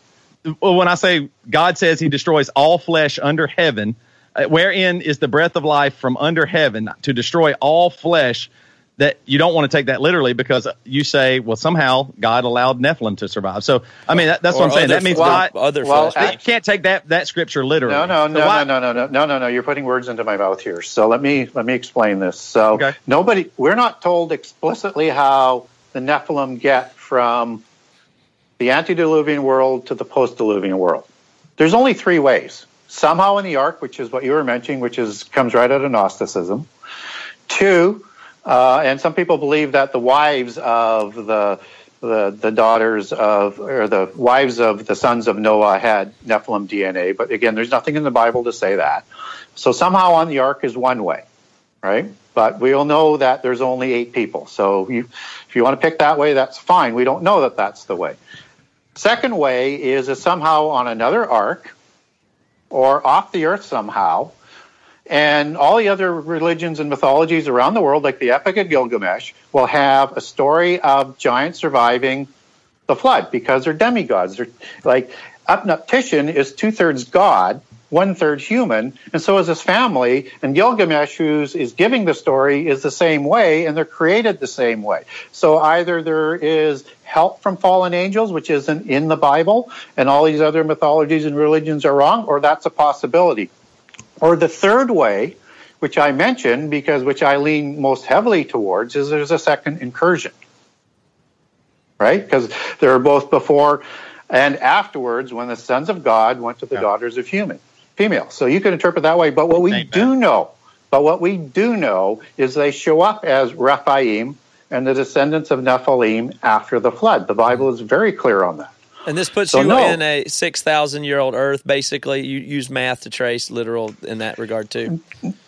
well, when I say God says He destroys all flesh under heaven, Uh, wherein is the breath of life from under heaven to destroy all flesh. That you don't want to take that literally because you say, well, somehow God allowed Nephilim to survive. So, I mean, that, that's Or what I'm saying. other- That means well, God. other well, flesh. you can't take that that scripture literally. No, no, So no, why- no, no, no, no, no, no. You're putting words into my mouth here. So let me let me explain this. So Okay. nobody, we're not told explicitly how the Nephilim get from the antediluvian world to the post-diluvian world. There's only three ways. Somehow in the ark, which is what you were mentioning, which is comes right out of Gnosticism. Two, Uh, and some people believe that the wives of the, the the daughters of or the wives of the sons of Noah had Nephilim DNA. But again, there's nothing in the Bible to say that. So somehow on the ark is one way, right? But we all know that there's only eight people. So you, if you want to pick that way, that's fine. We don't know that that's the way. Second way is somehow on another ark or off the earth somehow, and all the other religions and mythologies around the world, like the Epic of Gilgamesh, will have a story of giants surviving the flood because they're demigods. They're like Utnapishtim is two thirds god, one third human, and so is his family. And Gilgamesh, who is giving the story, is the same way, and they're created the same way. So either there is help from fallen angels, which isn't in the Bible, and all these other mythologies and religions are wrong, or that's a possibility. Or the third way, which I mentioned because which I lean most heavily towards, is there's a second incursion. Right? Because there are both before and afterwards when the sons of God went to the yeah. daughters of human female. So you can interpret that way. But what we Amen. do know, but what we do know is they show up as Rephaim and the descendants of Nephilim after the flood. The Bible is very clear on that. And this puts so you no. in a 6,000 year old earth, basically. You use math to trace literal in that regard, too.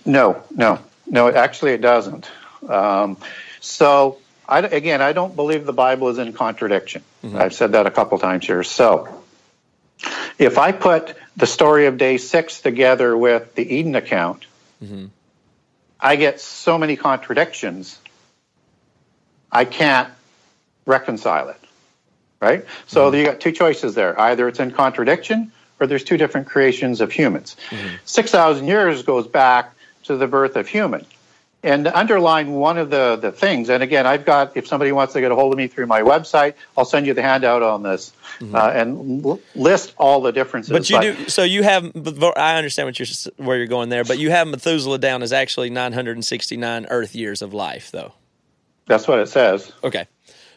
No, no, no, actually, it doesn't. Um, so, I, again, I don't believe the Bible is in contradiction. Mm-hmm. I've said that a couple times here. So, if I put the story of day six together with the Eden account, mm-hmm. I get so many contradictions, I can't reconcile it right? So mm-hmm. you got two choices there. Either it's in contradiction or there's two different creations of humans. Mm-hmm. 6,000 years goes back to the birth of human. And underline one of the, the things, and again, I've got, if somebody wants to get a hold of me through my website, I'll send you the handout on this mm-hmm. uh, and l- list all the differences. But you but, do, so you have, I understand what you're, where you're going there, but you have Methuselah down as actually 969 Earth years of life, though. That's what it says. Okay.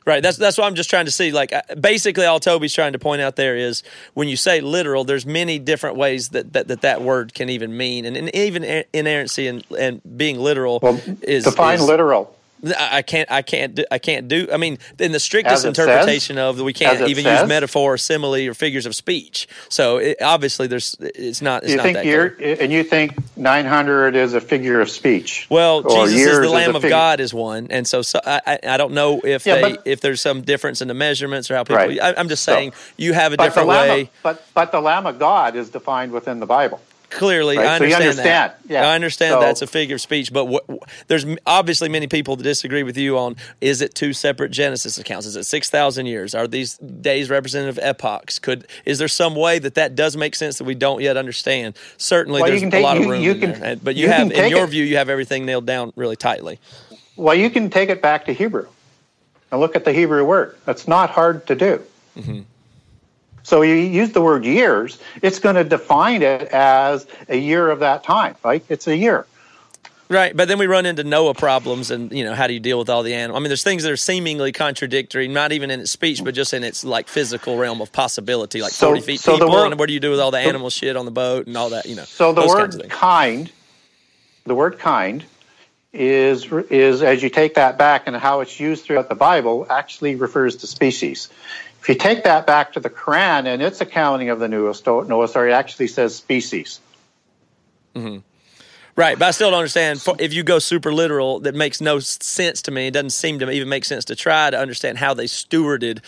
Right. That's that's what I'm just trying to see. Like uh, basically, all Toby's trying to point out there is when you say literal, there's many different ways that that that, that word can even mean, and, and even inerrancy and and being literal well, is define is, literal. I can't. I can't. Do, I can't do. I mean, in the strictest interpretation says, of we can't even says, use metaphor, or simile, or figures of speech. So it, obviously, there's. It's not. It's you not think you're, and you think 900 is a figure of speech? Well, Jesus is the Lamb of God is one, and so, so I, I don't know if yeah, they but, if there's some difference in the measurements or how people. Right. I, am just saying so, you have a different way. Of, but but the Lamb of God is defined within the Bible. Clearly, right? I understand, so understand. that. Yeah. I understand so, that's a figure of speech, but what, there's obviously many people that disagree with you on is it two separate Genesis accounts? Is it six thousand years? Are these days representative epochs? Could is there some way that that does make sense that we don't yet understand? Certainly, well, there's take, a lot you, of room you can, there, but you, you have, in your it, view, you have everything nailed down really tightly. Well, you can take it back to Hebrew and look at the Hebrew word. That's not hard to do. Mm-hmm. So you use the word years, it's going to define it as a year of that time, right? It's a year. Right, but then we run into Noah problems, and you know how do you deal with all the animals? I mean, there's things that are seemingly contradictory, not even in its speech, but just in its like physical realm of possibility, like so, 40 feet so people. Word, and what do you do with all the animal shit on the boat and all that? You know. So the word kind, the word kind, is is as you take that back and how it's used throughout the Bible, actually refers to species. If you take that back to the Quran and its accounting of the Noah story, it actually says species. Mm-hmm. Right, but I still don't understand. If you go super literal, that makes no sense to me. It doesn't seem to even make sense to try to understand how they stewarded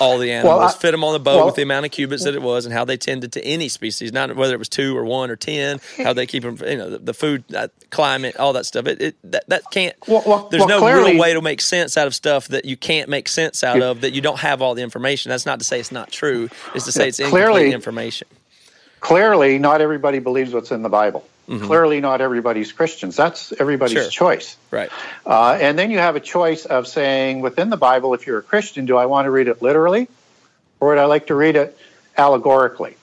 all the animals, well, I, fit them on the boat well, with the amount of cubits that it was, and how they tended to any species, not whether it was two or one or ten. How they keep them, you know, the, the food, uh, climate, all that stuff. It, it that, that can't. Well, there's no clearly, real way to make sense out of stuff that you can't make sense out of that you don't have all the information. That's not to say it's not true. It's to say it's clearly, information. Clearly, not everybody believes what's in the Bible. Mm-hmm. Clearly, not everybody's Christians. That's everybody's sure. choice. Right. Uh, and then you have a choice of saying within the Bible, if you're a Christian, do I want to read it literally or would I like to read it allegorically?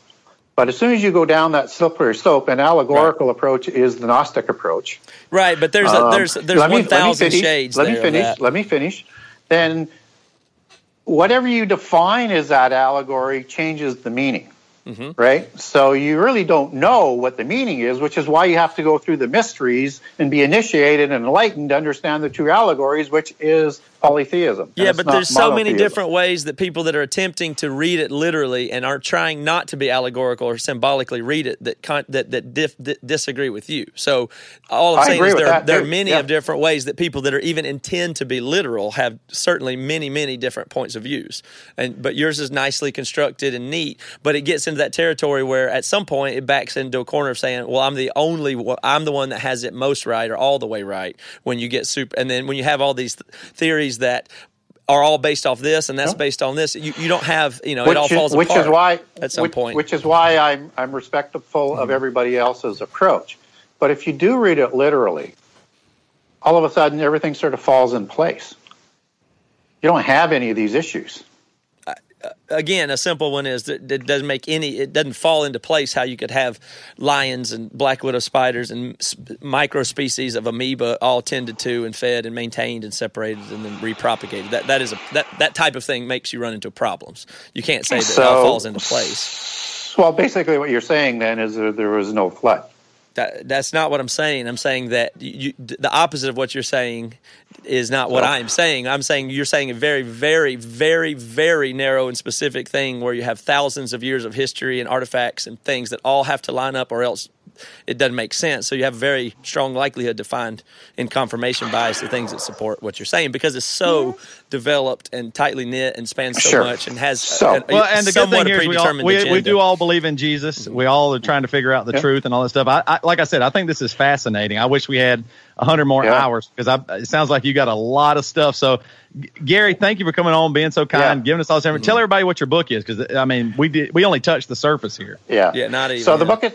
But as soon as you go down that slippery slope, an allegorical right. approach is the Gnostic approach. Right, but there's a, um, there's there's one thousand shades. Let me finish. Let me finish. Then, whatever you define as that allegory changes the meaning. Mm-hmm. right? So you really don't know what the meaning is, which is why you have to go through the mysteries and be initiated and enlightened to understand the two allegories, which is polytheism. Yeah, but there's so many different ways that people that are attempting to read it literally and are trying not to be allegorical or symbolically read it that con- that that dif- di- disagree with you. So all I'm I saying is there that, there are many Yeah. of different ways that people that are even intend to be literal have certainly many many different points of views. And but yours is nicely constructed and neat, but it gets into that territory where at some point it backs into a corner of saying, "Well, I'm the only one- I'm the one that has it most right or all the way right." When you get super and then when you have all these th- theories that are all based off this and that's based on this. You, you don't have, you know, it all which, is, falls which apart. is why at some which, point. which is why I'm I'm respectful of mm-hmm. everybody else's approach. But if you do read it literally, all of a sudden everything sort of falls in place. You don't have any of these issues. Again, a simple one is that it doesn't make any, it doesn't fall into place how you could have lions and black widow spiders and micro species of amoeba all tended to and fed and maintained and separated and then repropagated. That that is a that that type of thing makes you run into problems. You can't say that it all falls into place. Well, basically, what you're saying then is that there was no flood. That, that's not what I'm saying. I'm saying that you, the opposite of what you're saying is not what oh. I'm saying. I'm saying you're saying a very, very, very, very narrow and specific thing where you have thousands of years of history and artifacts and things that all have to line up or else it doesn't make sense. So you have a very strong likelihood to find in confirmation bias the things that support what you're saying because it's so developed and tightly knit and spans so Sure. much and has So- a, a, Well, and the good thing a here is we, all, we, we do all believe in Jesus. We all are trying to figure out the Yeah. truth and all that stuff. I, I, like I said, I think this is fascinating. I wish we had a hundred more Yeah. hours because I, it sounds like you got a lot of stuff. So, G- Gary, thank you for coming on, being so kind, Yeah. Mm-hmm. giving us all this information. Tell everybody what your book is because I mean, we did we only touched the surface here. Yeah. Yeah, not even, So the yeah. book is,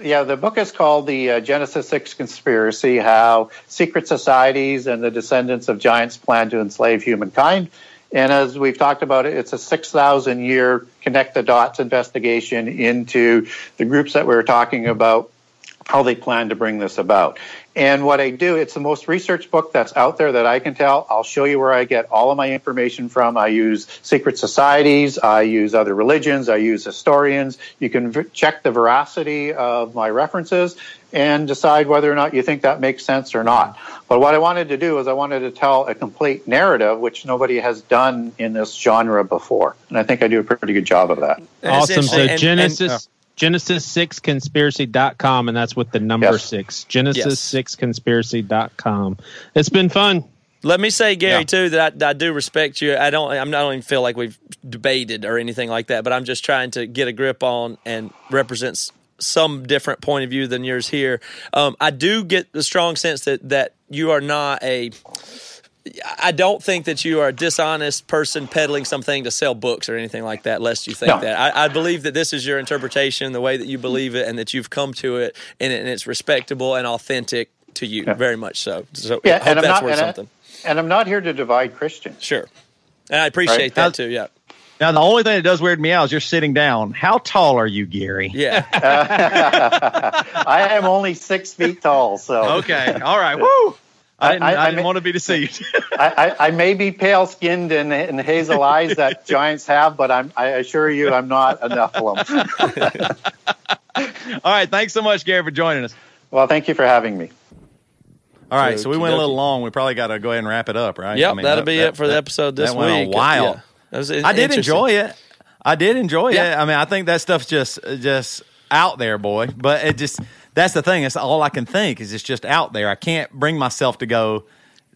yeah, the book is called the uh, Genesis Six Conspiracy: How Secret Societies and the Descendants of Giants Plan to Enslave Humankind. And as we've talked about it, it's a six thousand year connect the dots investigation into the groups that we were talking about, how they plan to bring this about. And what I do, it's the most researched book that's out there that I can tell. I'll show you where I get all of my information from. I use secret societies, I use other religions, I use historians. You can v- check the veracity of my references and decide whether or not you think that makes sense or not. But what I wanted to do is I wanted to tell a complete narrative, which nobody has done in this genre before. And I think I do a pretty good job of that. Awesome. So interesting. And- Genesis and- Genesis six conspiracy.com and that's with the number Yes. six. Genesis Yes. six conspiracy.com. It's been fun. Let me say, Gary, Yeah. too, that I, I do respect you. I don't. I'm not even feel like we've debated or anything like that, but I'm just trying to get a grip on and represents some different point of view than yours here. Um, I do get the strong sense that that you are not a. I don't think that you are a dishonest person peddling something to sell books or anything like that, lest you think No. that. I, I believe that this is your interpretation, the way that you believe it, and that you've come to it, and, it, and it's respectable and authentic to you, very much so. So Yeah, I hope and I'm that's not worth and, I, something. and I'm not here to divide Christians. Sure. And I appreciate Right. that too. Yeah. Now, the only thing that does weird me out is you're sitting down. How tall are you, Gary? Yeah. I am only six feet tall, so Okay. All right. Woo. I didn't, I- I, I didn't may- want to be deceived. I, I, I may be pale skinned and, and hazel eyes that giants have, but I'm, I assure you I'm not a Nephilim. All right. Thanks so much, Gary, for joining us. Well, thank you for having me. All right, so we went a little long. We probably got to go ahead and wrap it up, right? Yep. I mean, that'll that- be that- it for the episode this that went week. a while. Yeah. That was I did enjoy it. I did enjoy it. I mean, I think that stuff's just just out there, boy. But it just that's the thing. It's all I can think is it's just out there. I can't bring myself to go.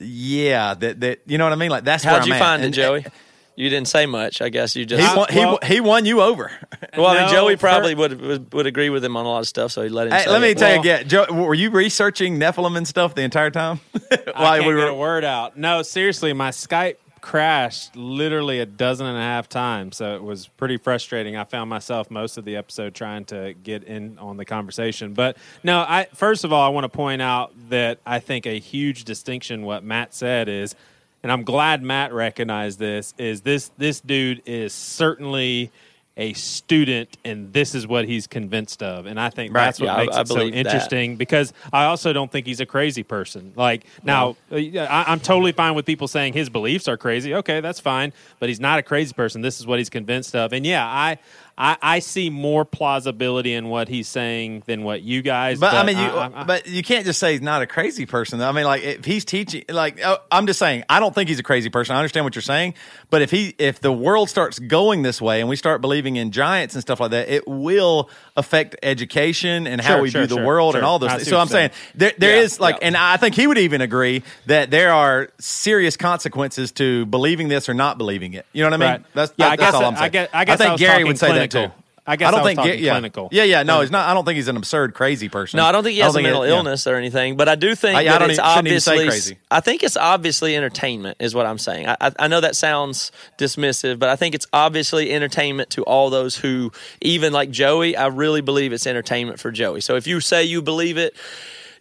Yeah, that that you know what I mean. Like that's where How'd I'm you at. find it, And- uh, Joey? You didn't say much. I guess you just. He, won, he, Well- he won you over. well, I mean, No, Joey for- probably would, would would agree with him on a lot of stuff, so he let him. Hey, say let me it. tell you again, Joe, were you researching Nephilim and stuff the entire time? I can't get a word out. No, seriously, my Skype crashed literally a dozen and a half times, so it was pretty frustrating. I found myself most of the episode trying to get in on the conversation. But no, I first of all, I want to point out that I think a huge distinction what Matt said is, and I'm glad Matt recognized this, is this this dude is certainly a student and this is what he's convinced of and i think Right. that's what Yeah, makes I it so believe that. interesting because I also don't think he's a crazy person. Like now, I, I'm totally fine with people saying his beliefs are crazy. Okay, that's fine, but he's not a crazy person. This is what he's convinced of, and yeah, I I, I see more plausibility in what he's saying than what you guys. But, I mean, you, I- I- but you can't just say he's not a crazy person. I mean, like if he's teaching, like oh, I'm just saying, I don't think he's a crazy person. I understand what you're saying, but if he, if the world starts going this way and we start believing in giants and stuff like that, it will affect education and how Sure, we sure, view the world sure. and all those. Things. So I'm saying saying. there, there Yeah, is like, yeah. and I think he would even agree that there are serious consequences to believing this or not believing it. You know what I mean? Right. That's, Yeah, that- I that's guess all I- I'm saying. I guess- I guess think I Gary would say that clinical. I guess I don't was think yeah. clinical. Yeah, yeah, no, he's not. I don't think he's an absurd, crazy person. No, I don't think he has a mental it- yeah. illness or anything, but I do think I- yeah, I that don't it's even- shouldn't even say obviously. crazy. I think it's obviously entertainment, is what I'm saying. I, I, I know that sounds dismissive, but I think it's obviously entertainment to all those who, even like Joey, I really believe it's entertainment for Joey. So if you say you believe it,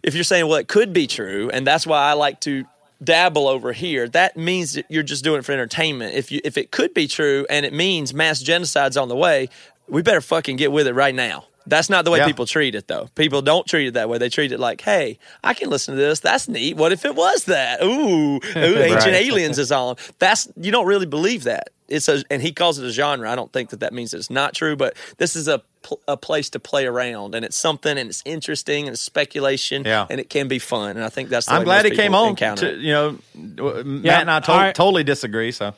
if you're saying, well, it could be true, and that's why I like to dabble over here, that means that you're just doing it for entertainment. If you if it could be true and it means mass genocide's on the way, we better fucking get with it right now. That's not the way Yeah. people treat it though. People don't treat it that way. They treat it like, "Hey, I can listen to this. That's neat. What if it was that? Ooh, ooh ancient Right. aliens is on." That's you don't really believe that. It's a and he calls it a genre. I don't think that that means it's not true, but this is a pl- a place to play around and it's something and it's interesting and it's speculation Yeah. and it can be fun. And I think that's the I'm way glad most he came people on. To, it. you know, Matt Yeah, and I to- all right. totally disagree. So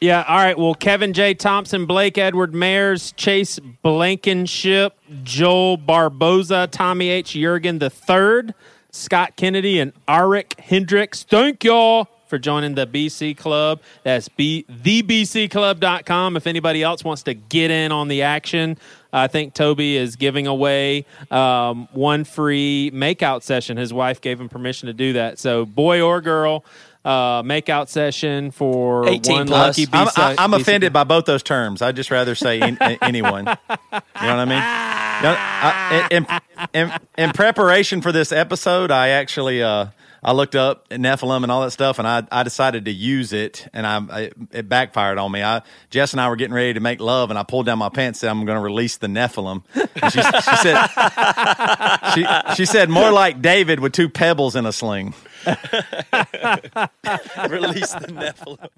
Yeah, all right. Well, Kevin J. Thompson, Blake Edward Mayers, Chase Blankenship, Joel Barboza, Tommy H. Jurgen III, Scott Kennedy, and Arik Hendricks. Thank y'all for joining the BC Club. That's B- thebcclub.com. If anybody else wants to get in on the action, I think Toby is giving away um, one free makeout session. His wife gave him permission to do that. So, boy or girl, uh, makeout session for 18 one plus. lucky I'm, BC. I, I'm BC offended by both those terms. I'd just rather say in, anyone. You know what I mean? No, I- in, in, in preparation for this episode, I actually uh, I looked up Nephilim and all that stuff, and I, I decided to use it, and I, I it backfired on me. I Jess and I were getting ready to make love, and I pulled down my pants, and said I'm going to release the Nephilim. And she, she said she she said more like David with two pebbles in a sling. Release the Nephilim.